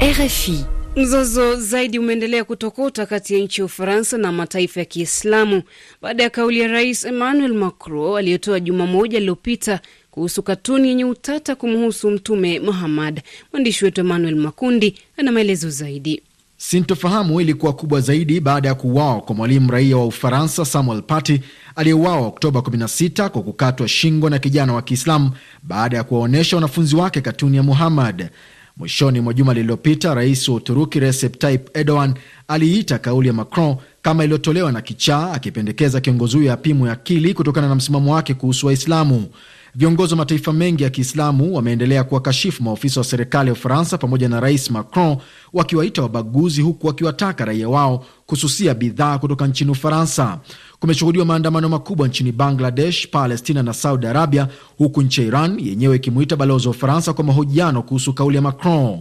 RFI. Mzozo zaidi umeendelea kutokota kati ya nchi ya Ufaransa na mataifa ya Kiislamu baada ya kauli ya Rais Emmanuel Macron aliyotoa juma moja lililopita kuhusu katuni yenye utata kumhusu Mtume Muhammad. Mwandishi wetu Emmanuel Makundi ana maelezo zaidi. Sintofahamu ilikuwa kubwa zaidi baada ya kuuawa kwa mwalimu raia wa Ufaransa Samuel Paty aliyeuawa Oktoba 16 kwa kukatwa shingo na kijana wa Kiislamu baada ya kuwaonyesha wanafunzi wake katuni ya Muhammad. Mwishoni mwa juma lililopita, rais wa Uturuki Recep Tayyip Erdogan aliita kauli ya Macron kama iliyotolewa na kichaa, akipendekeza kiongozi huyo apimwe akili kutokana na msimamo wake kuhusu Waislamu. Viongozi wa mataifa mengi ya Kiislamu wameendelea kuwakashifu maofisa wa serikali ya Ufaransa pamoja na Rais Macron, wakiwaita wabaguzi, huku wakiwataka raia wao kususia bidhaa kutoka nchini Ufaransa. Kumeshuhudiwa maandamano makubwa nchini Bangladesh, Palestina na Saudi Arabia, huku nchi ya Iran yenyewe ikimuita balozi wa Ufaransa kwa mahojiano kuhusu kauli ya Macron.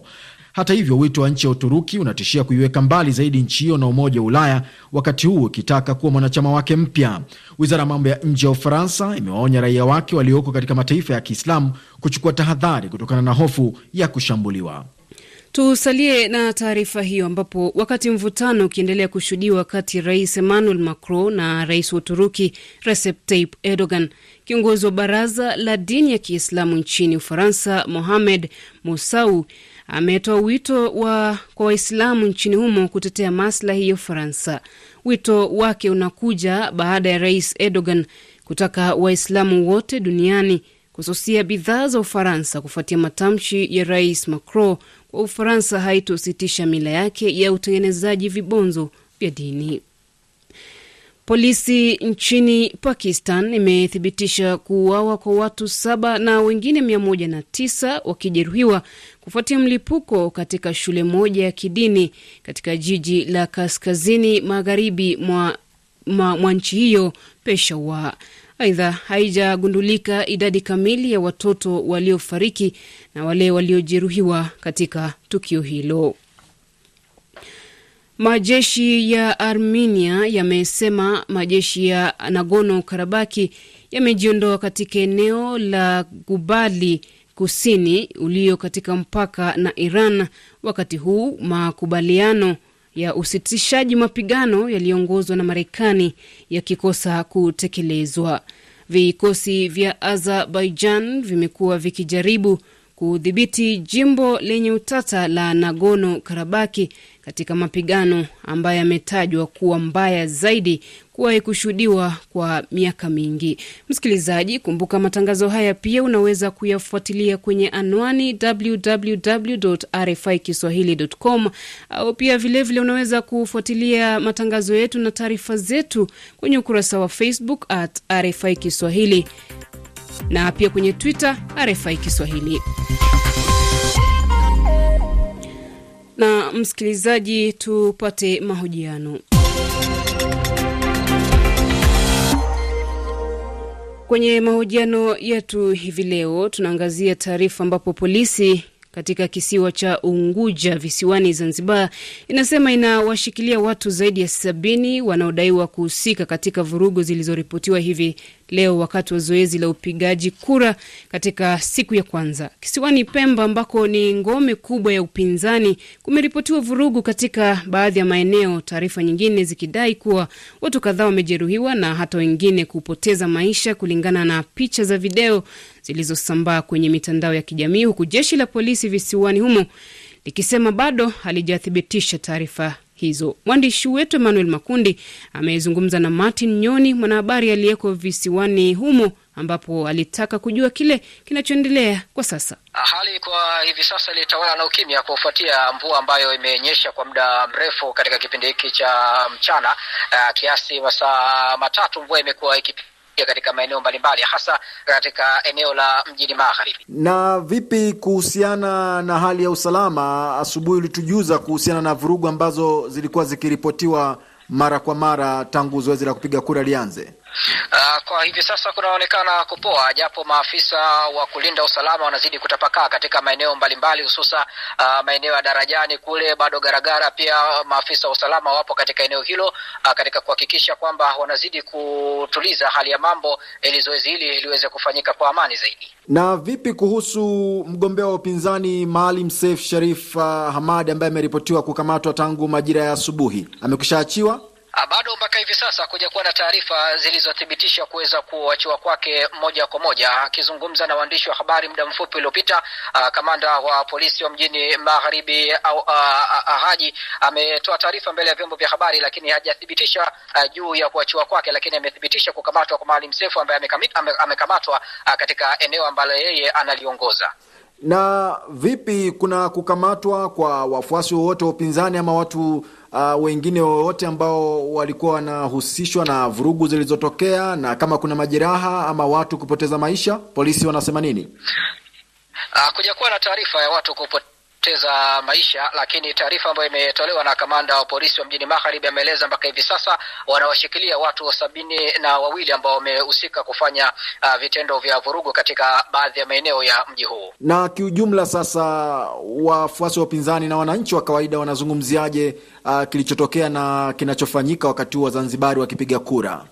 Hata hivyo wito wa nchi ya Uturuki unatishia kuiweka mbali zaidi nchi hiyo na Umoja wa Ulaya, wakati huu ikitaka kuwa mwanachama wake mpya. Wizara ya mambo ya nje ya Ufaransa imewaonya raia wake walioko katika mataifa ya Kiislamu kuchukua tahadhari kutokana na hofu ya kushambuliwa. Tusalie na taarifa hiyo ambapo wakati mvutano ukiendelea kushuhudiwa kati ya rais Emmanuel Macron na rais wa Uturuki Recep Tayyip Erdogan, kiongozi wa baraza la dini ya Kiislamu nchini Ufaransa Mohamed Moussaoui ametoa wito wa kwa Waislamu nchini humo kutetea maslahi ya Ufaransa. Wito wake unakuja baada ya rais Erdogan kutaka Waislamu wote duniani kususia bidhaa za Ufaransa kufuatia matamshi ya rais Macron Ufaransa haitositisha mila yake ya utengenezaji vibonzo vya dini. Polisi nchini Pakistan imethibitisha kuuawa kwa watu saba na wengine mia moja na tisa wakijeruhiwa kufuatia mlipuko katika shule moja ya kidini katika jiji la kaskazini magharibi mwa, mwa, mwa nchi hiyo Peshawar. Aidha, haijagundulika idadi kamili ya watoto waliofariki na wale waliojeruhiwa katika tukio hilo. Majeshi ya Armenia yamesema majeshi ya Nagorno Karabaki yamejiondoa katika eneo la Gubali kusini ulio katika mpaka na Iran, wakati huu makubaliano ya usitishaji mapigano yaliyoongozwa na Marekani yakikosa kutekelezwa. Vikosi vya Azerbaijan vimekuwa vikijaribu kudhibiti jimbo lenye utata la Nagorno Karabaki katika mapigano ambayo yametajwa kuwa mbaya zaidi kuwahi kushuhudiwa kwa miaka mingi. Msikilizaji, kumbuka matangazo haya pia unaweza kuyafuatilia kwenye anwani www.rfikiswahili.com au pia vilevile vile unaweza kufuatilia matangazo yetu na taarifa zetu kwenye ukurasa wa Facebook at RFI Kiswahili na pia kwenye Twitter RFI Kiswahili. Na msikilizaji, tupate mahojiano. Kwenye mahojiano yetu hivi leo tunaangazia taarifa ambapo polisi katika kisiwa cha Unguja visiwani Zanzibar inasema inawashikilia watu zaidi ya sabini wanaodaiwa kuhusika katika vurugu zilizoripotiwa hivi leo wakati wa zoezi la upigaji kura katika siku ya kwanza. Kisiwani Pemba ambako ni ngome kubwa ya upinzani, kumeripotiwa vurugu katika baadhi ya maeneo, taarifa nyingine zikidai kuwa watu kadhaa wamejeruhiwa na hata wengine kupoteza maisha, kulingana na picha za video zilizosambaa kwenye mitandao ya kijamii, huku jeshi la polisi visiwani humo likisema bado halijathibitisha taarifa hizo. Mwandishi wetu Emmanuel Makundi amezungumza na Martin Nyoni, mwanahabari aliyeko visiwani humo, ambapo alitaka kujua kile kinachoendelea kwa sasa. Hali kwa hivi sasa ilitawala na ukimya kufuatia mvua ambayo imenyesha kwa muda mrefu katika kipindi hiki cha mchana. Uh, kiasi masaa matatu mvua imekuwa ikipiga katika maeneo mbalimbali hasa katika eneo la mjini magharibi. Na vipi kuhusiana na hali ya usalama? Asubuhi ulitujuza kuhusiana na vurugu ambazo zilikuwa zikiripotiwa mara kwa mara tangu zoezi la kupiga kura lianze. Uh, kwa hivi sasa kunaonekana kupoa, japo maafisa wa kulinda usalama wanazidi kutapakaa katika maeneo mbalimbali, hususa uh, maeneo ya Darajani kule bado Garagara. Pia maafisa wa usalama wapo katika eneo hilo uh, katika kuhakikisha kwamba wanazidi kutuliza hali ya mambo ili zoezi hili liweze kufanyika kwa amani zaidi. Na vipi kuhusu mgombea wa upinzani Maalim Seif Sharif Hamad ambaye ameripotiwa kukamatwa tangu majira ya asubuhi, amekwishaachiwa? Bado mpaka hivi sasa kuja kuwa na taarifa zilizothibitisha kuweza kuachiwa kwake moja kwa moja. Akizungumza na waandishi wa habari muda mfupi uliopita, kamanda wa polisi wa mjini magharibi au Haji ametoa taarifa mbele ya vyombo vya habari, lakini hajathibitisha juu ya kuachiwa kwake, lakini amethibitisha kukamatwa kwa Maalim Seif ambaye amekamatwa katika eneo ambalo yeye analiongoza. Na vipi, kuna kukamatwa kwa wafuasi wowote wa upinzani ama watu uh, wengine wowote ambao walikuwa wanahusishwa na vurugu zilizotokea, na kama kuna majeraha ama watu kupoteza maisha, polisi wanasema nini? Uh, kujakuwa na taarifa ya watu kupoteza maisha, lakini taarifa ambayo imetolewa na kamanda wa polisi wa mjini Magharibi ameeleza mpaka hivi sasa wanawashikilia watu sabini na wawili ambao wamehusika kufanya uh, vitendo vya vurugu katika baadhi ya maeneo ya mji huu. Na kiujumla sasa, wafuasi wa upinzani na wananchi wa kawaida wanazungumziaje uh, kilichotokea na kinachofanyika wakati huu Wazanzibari wakipiga kura?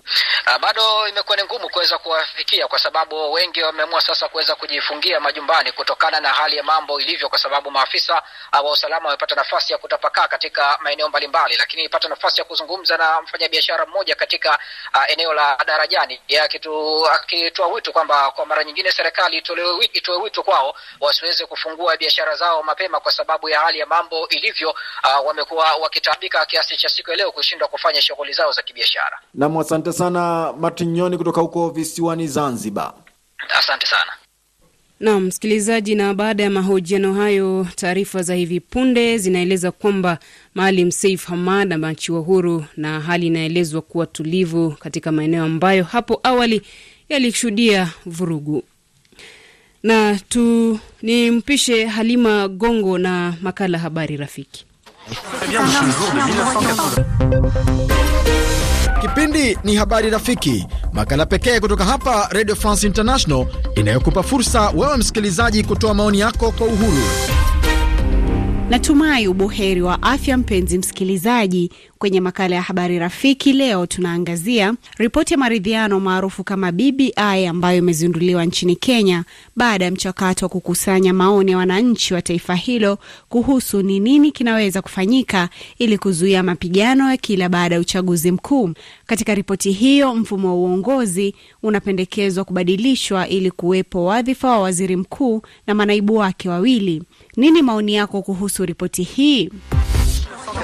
Uh, bado imekuwa ni ngumu kuweza kuwafikia kwa sababu wengi wameamua sasa kuweza kujifungia majumbani kutokana na hali ya mambo ilivyo, kwa sababu maafisa uh, wa usalama wamepata nafasi ya kutapakaa katika maeneo mbalimbali, lakini ipata nafasi ya kuzungumza na mfanyabiashara mmoja katika uh, eneo la Darajani, akitoa wito kwamba kwa mara nyingine serikali itoe wito kwao wasiweze kufungua biashara zao mapema kwa sababu ya hali ya mambo ilivyo. Uh, wamekuwa wakitaabika kiasi cha siku ya leo kushindwa kufanya shughuli zao za kibiashara. Nam, asante sana Martin Nyoni kutoka huko visiwani Zanzibar. Asante sana. Naam msikilizaji, na baada ya mahojiano hayo, taarifa za hivi punde zinaeleza kwamba Maalim Seif Hamad ameachiwa huru na hali inaelezwa kuwa tulivu katika maeneo ambayo hapo awali yalishuhudia vurugu. Na tu nimpishe Halima Gongo na makala Habari Rafiki. Kipindi ni Habari Rafiki, makala pekee kutoka hapa Radio France International inayokupa fursa wewe msikilizaji kutoa maoni yako kwa uhuru. Natumai ubuheri wa afya, mpenzi msikilizaji. Kwenye makala ya habari rafiki leo tunaangazia ripoti ya maridhiano maarufu kama BBI ambayo imezinduliwa nchini Kenya baada ya mchakato wa kukusanya maoni ya wananchi wa taifa hilo kuhusu ni nini kinaweza kufanyika ili kuzuia mapigano ya kila baada ya uchaguzi mkuu. Katika ripoti hiyo, mfumo wa uongozi unapendekezwa kubadilishwa ili kuwepo wadhifa wa waziri mkuu na manaibu wake wawili. Nini maoni yako kuhusu ripoti hii?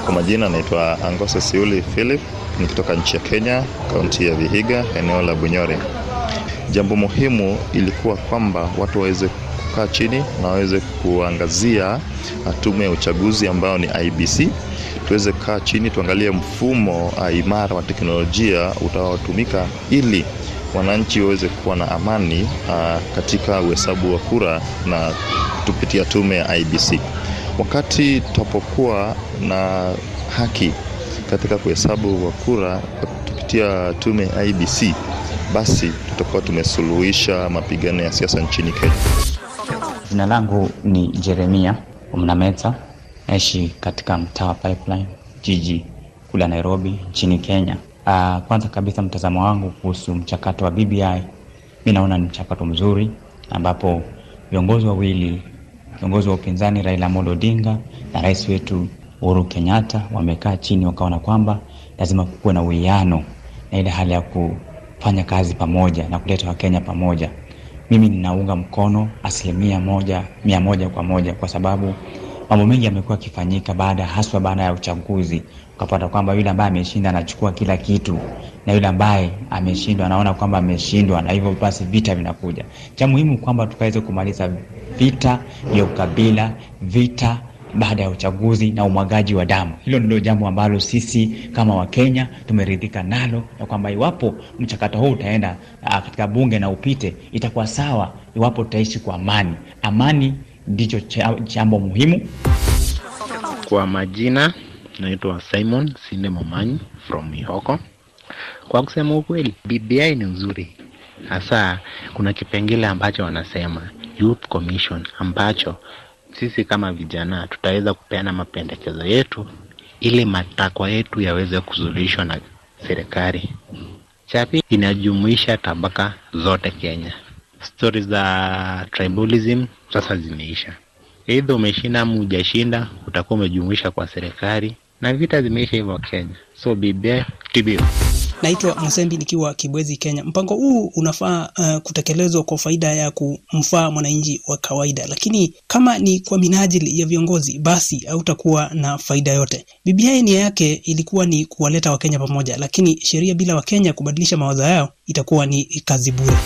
Kwa majina anaitwa Angose Siuli Philip, ni kutoka nchi ya Kenya, kaunti ya Vihiga, eneo la Bunyore. Jambo muhimu ilikuwa kwamba watu waweze kukaa chini na waweze kuangazia tume ya uchaguzi ambayo ni IBC. Tuweze kukaa chini tuangalie mfumo imara wa teknolojia utaotumika ili wananchi waweze kuwa na amani uh, katika uhesabu wa kura na kupitia tume ya IBC. Wakati tutapokuwa na haki katika kuhesabu wa kura kupitia tume ya IBC, basi tutakuwa tumesuluhisha mapigano ya siasa nchini Kenya. Jina langu ni Jeremia Mnameta, naishi katika mtaa wa Pipeline, jiji kule Nairobi nchini Kenya. Uh, kwanza kabisa mtazamo wangu kuhusu mchakato wa BBI, mi naona ni mchakato mzuri ambapo viongozi wawili, kiongozi wa upinzani Raila Amolo Odinga na rais wetu Uhuru Kenyatta wamekaa chini wakaona kwamba lazima kukuwe na uwiano na ile hali ya kufanya kazi pamoja na kuleta Wakenya pamoja. Mimi ninaunga mkono asilimia moja mia moja kwa moja kwa sababu mambo mengi yamekuwa yakifanyika baada haswa baada ya uchaguzi ukapata kwamba yule ambaye ameshinda anachukua kila kitu na yule ambaye ameshindwa anaona kwamba ameshindwa, na hivyo basi vita vinakuja. Cha muhimu kwamba tukaweze kumaliza vita vya ukabila, vita baada ya uchaguzi na umwagaji wa damu. Hilo ndilo jambo ambalo sisi kama Wakenya tumeridhika nalo, na kwamba iwapo mchakato huu utaenda uh, katika bunge na upite, itakuwa sawa iwapo tutaishi kwa amani. Amani ndicho jambo muhimu. Kwa majina naitwa Simon Sinde Momanyi from Mihoko. Kwa kusema ukweli, BBI ni nzuri, hasa kuna kipengele ambacho wanasema Youth Commission ambacho sisi kama vijana tutaweza kupeana mapendekezo yetu ili matakwa yetu yaweze kusuluhishwa na serikali. Cha pili, inajumuisha tabaka zote Kenya. Stori za tribalism sasa zimeisha, Aidha umeshinda ama hujashinda, utakuwa umejumuisha kwa serikali na vita zimeisha hivyo Kenya. So BBI TBO. Naitwa Msembi nikiwa Kibwezi, Kenya. Mpango huu unafaa uh, kutekelezwa kwa faida ya kumfaa mwananchi wa kawaida, lakini kama ni kwa minajili ya viongozi, basi hautakuwa na faida yote. BBI nia yake ilikuwa ni kuwaleta Wakenya pamoja, lakini sheria bila Wakenya kubadilisha mawazo yao itakuwa ni kazi bure.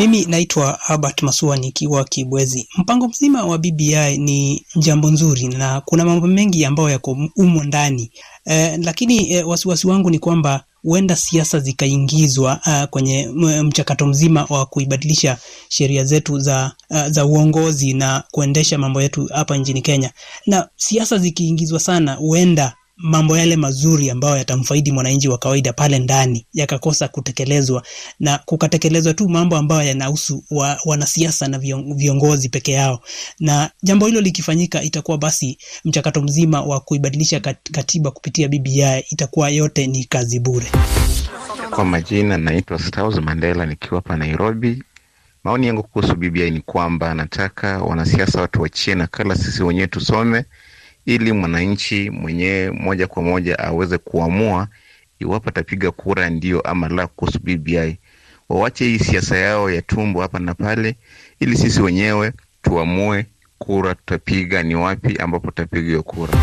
Mimi naitwa Albert Masua nikiwa Kibwezi. Mpango mzima wa BBI ni jambo nzuri na kuna mambo mengi ambayo yako umo ndani eh, lakini eh, wasiwasi wangu ni kwamba huenda siasa zikaingizwa uh, kwenye mchakato mzima wa kuibadilisha sheria zetu za, uh, za uongozi na kuendesha mambo yetu hapa nchini Kenya. Na siasa zikiingizwa sana, huenda mambo yale mazuri ambayo yatamfaidi mwananchi wa kawaida pale ndani yakakosa kutekelezwa na kukatekelezwa tu mambo ambayo yanahusu wa, wanasiasa na viongozi peke yao. Na jambo hilo likifanyika, itakuwa basi mchakato mzima wa kuibadilisha katiba kupitia BBI itakuwa yote ni kazi bure. Kwa majina naitwa Staus Mandela nikiwa hapa Nairobi. Maoni yangu kuhusu BBI ni kwamba nataka wanasiasa watu wachie nakala, sisi wenyewe tusome ili mwananchi mwenyewe moja kwa moja aweze kuamua iwapo atapiga kura ndio ama la kuhusu BBI. Wawache hii siasa yao ya tumbo hapa na pale, ili sisi wenyewe tuamue kura tutapiga ni wapi ambapo tutapiga hiyo kura.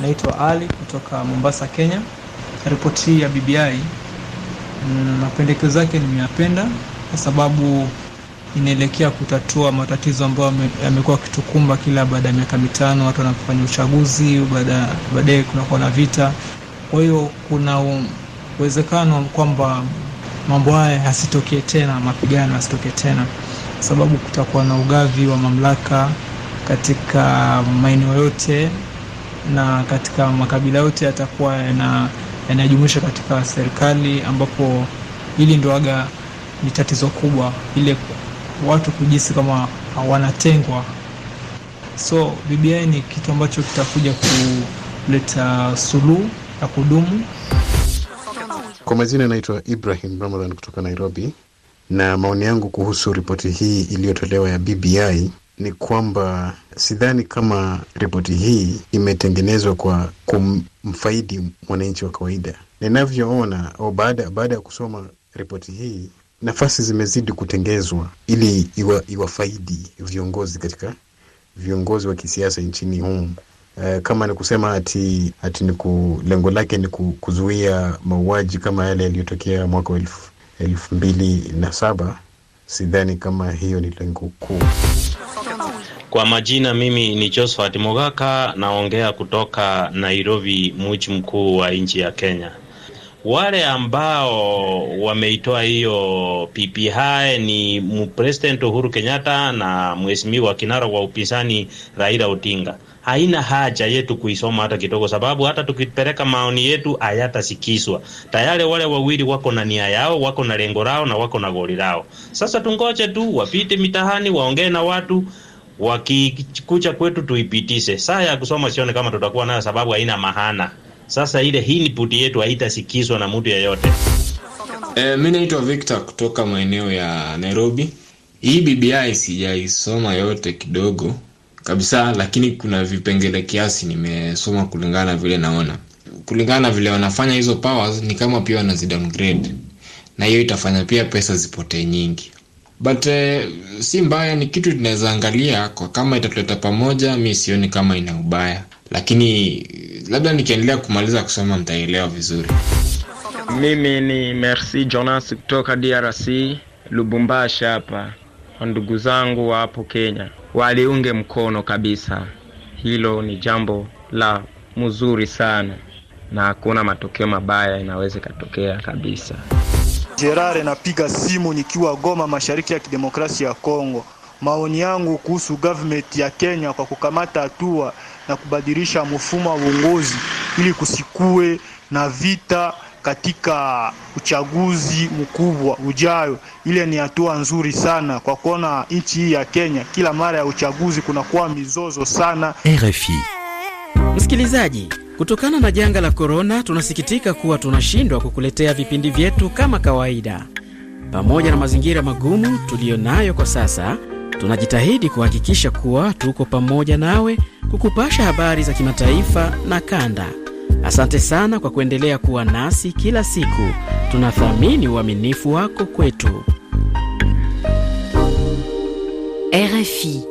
Naitwa Ali kutoka Mombasa, Kenya. Ripoti hii ya BBI mapendekezo yake nimeyapenda kwa sababu inaelekea kutatua matatizo ambayo yamekuwa yakitukumba kila baada ya miaka mitano. Watu wanapofanya uchaguzi, baadaye kunakuwa na vita. Kwa hiyo kuna uwezekano kwamba mambo haya yasitokee tena, mapigano yasitokee tena, sababu kutakuwa na ugavi wa mamlaka katika maeneo yote na katika makabila yote yatakuwa yanajumuisha katika serikali, ambapo hili ndo aga ni tatizo kubwa ile watu kujisi kama wanatengwa. So BBI ni kitu ambacho kitakuja kuleta suluhu ya kudumu. Kwa majina naitwa Ibrahim Ramadhan kutoka Nairobi, na maoni yangu kuhusu ripoti hii iliyotolewa ya BBI ni kwamba sidhani kama ripoti hii imetengenezwa kwa kumfaidi mwananchi wa kawaida. Ninavyoona baada ya kusoma ripoti hii nafasi zimezidi kutengezwa ili iwa, iwafaidi viongozi katika viongozi wa kisiasa nchini humu. E, kama ni kusema ati, ati ni lengo lake ni kuzuia mauaji kama yale yaliyotokea mwaka wa elfu, elfu mbili na saba, sidhani kama hiyo ni lengo kuu. Kwa majina mimi ni Josphat Mogaka, naongea kutoka Nairobi, mji mkuu wa nchi ya Kenya. Wale ambao wameitoa hiyo PPI ni President Uhuru Kenyatta na mheshimiwa kinara wa upinzani Raila Odinga. Haina haja yetu kuisoma hata kidogo, sababu hata tukipeleka maoni yetu hayatasikizwa. Tayari wale wawili wako na nia yao, wako na lengo lao na wako na goli lao. Sasa tungoje tu wapite mitahani, waongee na watu wakikucha kwetu tuipitishe. Saa ya kusoma sione kama tutakuwa nayo, sababu haina mahana. Sasa ile input yetu haitasikizwa na mtu yeyote. E, mi naitwa Victor kutoka maeneo ya Nairobi. Hii BBI sijaisoma yote kidogo kabisa, lakini kuna vipengele kiasi nimesoma kulingana vile naona, kulingana na vile wanafanya hizo powers, ni kama pia wanazi downgrade, na hiyo itafanya pia pesa zipotee nyingi, but eh, si mbaya, ni kitu tunaweza angalia kwa kama itatuleta pamoja. Mi sioni kama ina ubaya, lakini labda nikiendelea kumaliza kusoma nitaelewa vizuri. Mimi ni Merci Jonas kutoka DRC, Lubumbashi hapa. Ndugu zangu wa hapo Kenya waliunge mkono kabisa, hilo ni jambo la mzuri sana, na hakuna matokeo mabaya inaweza ikatokea kabisa. Gerard, napiga simu nikiwa Goma, mashariki ya kidemokrasia ya Kongo. Maoni yangu kuhusu government ya Kenya kwa kukamata hatua na kubadilisha mfumo wa uongozi ili kusikue na vita katika uchaguzi mkubwa ujayo. Ile ni hatua nzuri sana kwa kuona nchi hii ya Kenya, kila mara ya uchaguzi kunakuwa mizozo sana. RFI msikilizaji, kutokana na janga la korona, tunasikitika kuwa tunashindwa kukuletea vipindi vyetu kama kawaida. Pamoja na mazingira magumu tuliyo nayo kwa sasa, tunajitahidi kuhakikisha kuwa tuko pamoja nawe kukupasha habari za kimataifa na kanda. Asante sana kwa kuendelea kuwa nasi kila siku. Tunathamini uaminifu wako kwetu. RFI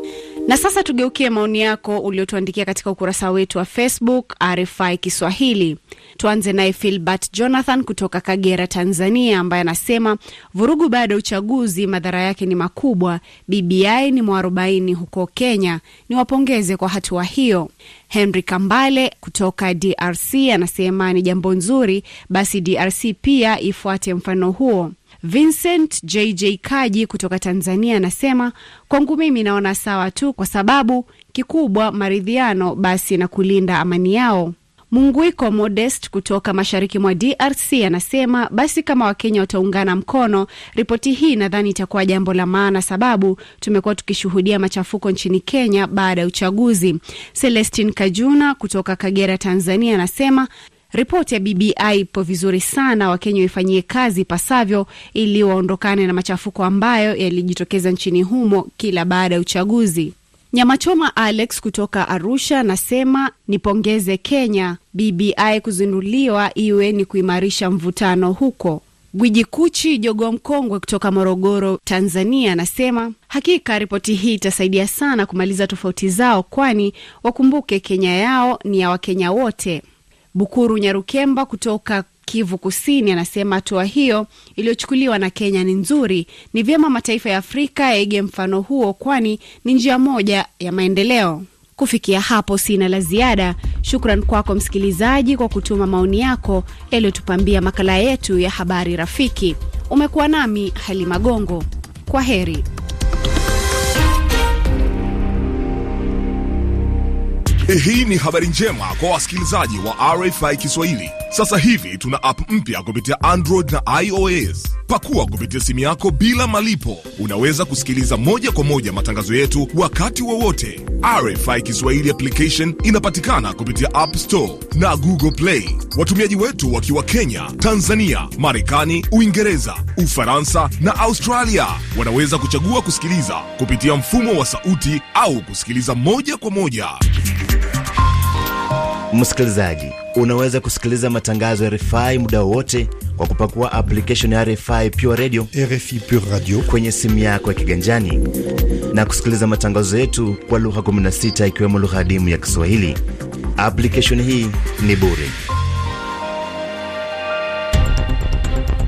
Na sasa tugeukie maoni yako uliotuandikia katika ukurasa wetu wa Facebook RFI Kiswahili. Tuanze naye Filbert Jonathan kutoka Kagera, Tanzania, ambaye anasema vurugu baada ya uchaguzi, madhara yake ni makubwa. BBI ni mwarobaini huko Kenya, ni wapongeze kwa hatua hiyo. Henry Kambale kutoka DRC anasema ni jambo nzuri, basi DRC pia ifuate mfano huo. Vincent JJ Kaji kutoka Tanzania anasema kwangu mimi naona sawa tu, kwa sababu kikubwa maridhiano basi na kulinda amani yao. Munguiko Modest kutoka mashariki mwa DRC anasema basi kama Wakenya wataungana mkono, ripoti hii nadhani itakuwa jambo la maana, sababu tumekuwa tukishuhudia machafuko nchini Kenya baada ya uchaguzi. Celestin Kajuna kutoka Kagera, Tanzania anasema Ripoti ya BBI ipo vizuri sana, Wakenya waifanyie kazi ipasavyo ili waondokane na machafuko ambayo yalijitokeza nchini humo kila baada ya uchaguzi. Nyamachoma Alex kutoka Arusha anasema nipongeze Kenya, BBI kuzinduliwa iwe ni kuimarisha mvutano huko. Gwiji Kuchi Jogo Mkongwe kutoka Morogoro, Tanzania anasema hakika ripoti hii itasaidia sana kumaliza tofauti zao, kwani wakumbuke Kenya yao ni ya Wakenya wote. Bukuru Nyarukemba kutoka Kivu Kusini anasema hatua hiyo iliyochukuliwa na Kenya ni nzuri. Ni vyema mataifa ya Afrika yaige mfano huo, kwani ni njia moja ya maendeleo. Kufikia hapo, sina la ziada. Shukran kwako msikilizaji kwa kutuma maoni yako yaliyotupambia makala yetu ya habari rafiki. Umekuwa nami Halima Gongo, kwa heri. Hii ni habari njema kwa wasikilizaji wa RFI Kiswahili. Sasa hivi tuna app mpya kupitia Android na iOS. Pakua kupitia simu yako bila malipo. Unaweza kusikiliza moja kwa moja matangazo yetu wakati wowote. RFI Kiswahili application inapatikana kupitia App Store na Google Play. Watumiaji wetu wakiwa Kenya, Tanzania, Marekani, Uingereza, Ufaransa na Australia wanaweza kuchagua kusikiliza kupitia mfumo wa sauti au kusikiliza moja kwa moja. Msikilizaji, unaweza kusikiliza matangazo ya RFI muda wowote kwa kupakua application ya RFI Pure Radio, RFI Pure Radio kwenye simu yako ya kiganjani na kusikiliza matangazo yetu kwa lugha 16 ikiwemo lugha adimu ya Kiswahili. Application hii ni bure.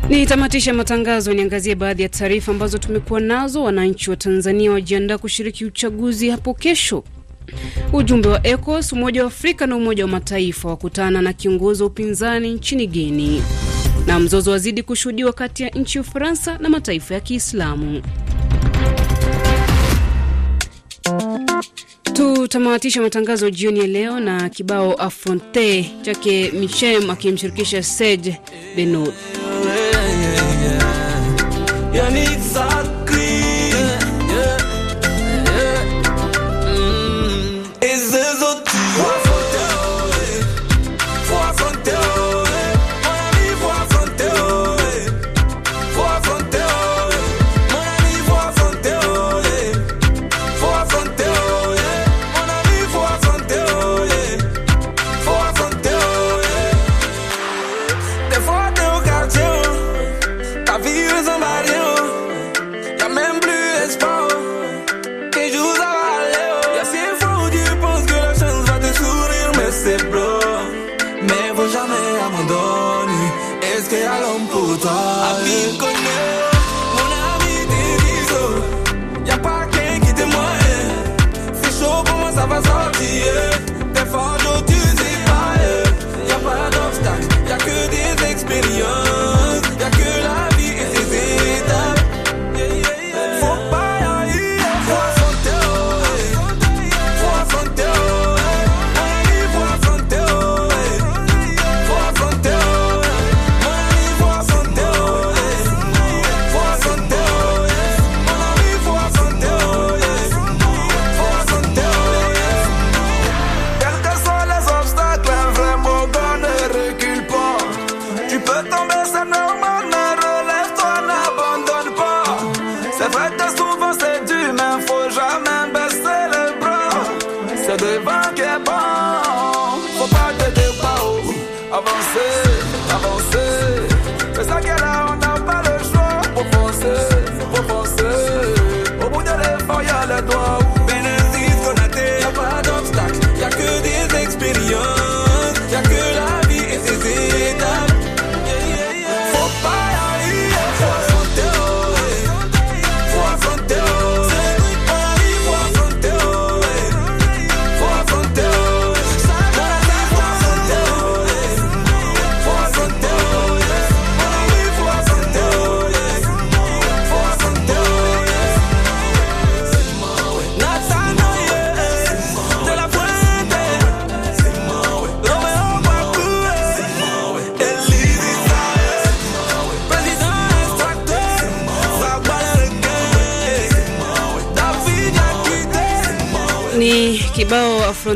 Nitamatisha matangazo, niangazie baadhi ya taarifa ambazo tumekuwa nazo. Wananchi wa Tanzania wajiandaa kushiriki uchaguzi hapo kesho. Ujumbe wa ECOWAS, Umoja wa Afrika na Umoja wa Mataifa wakutana na kiongozi wa upinzani nchini Guini, na mzozo wazidi kushuhudiwa kati ya nchi ya Ufaransa na mataifa ya Kiislamu. Tutamatisha matangazo jioni ya leo na kibao Afronte chake Michem akimshirikisha Serge Benoit.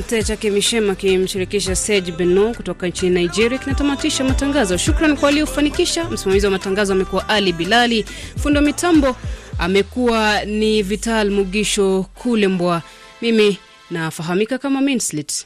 Afronte chake Mishema kimshirikisha sege Beno kutoka nchini Nigeria kinatamatisha matangazo. Shukran kwa waliofanikisha. Msimamizi wa matangazo amekuwa Ali Bilali, fundi wa mitambo amekuwa ni Vital Mugisho Kulembwa, mimi nafahamika kama Minslit.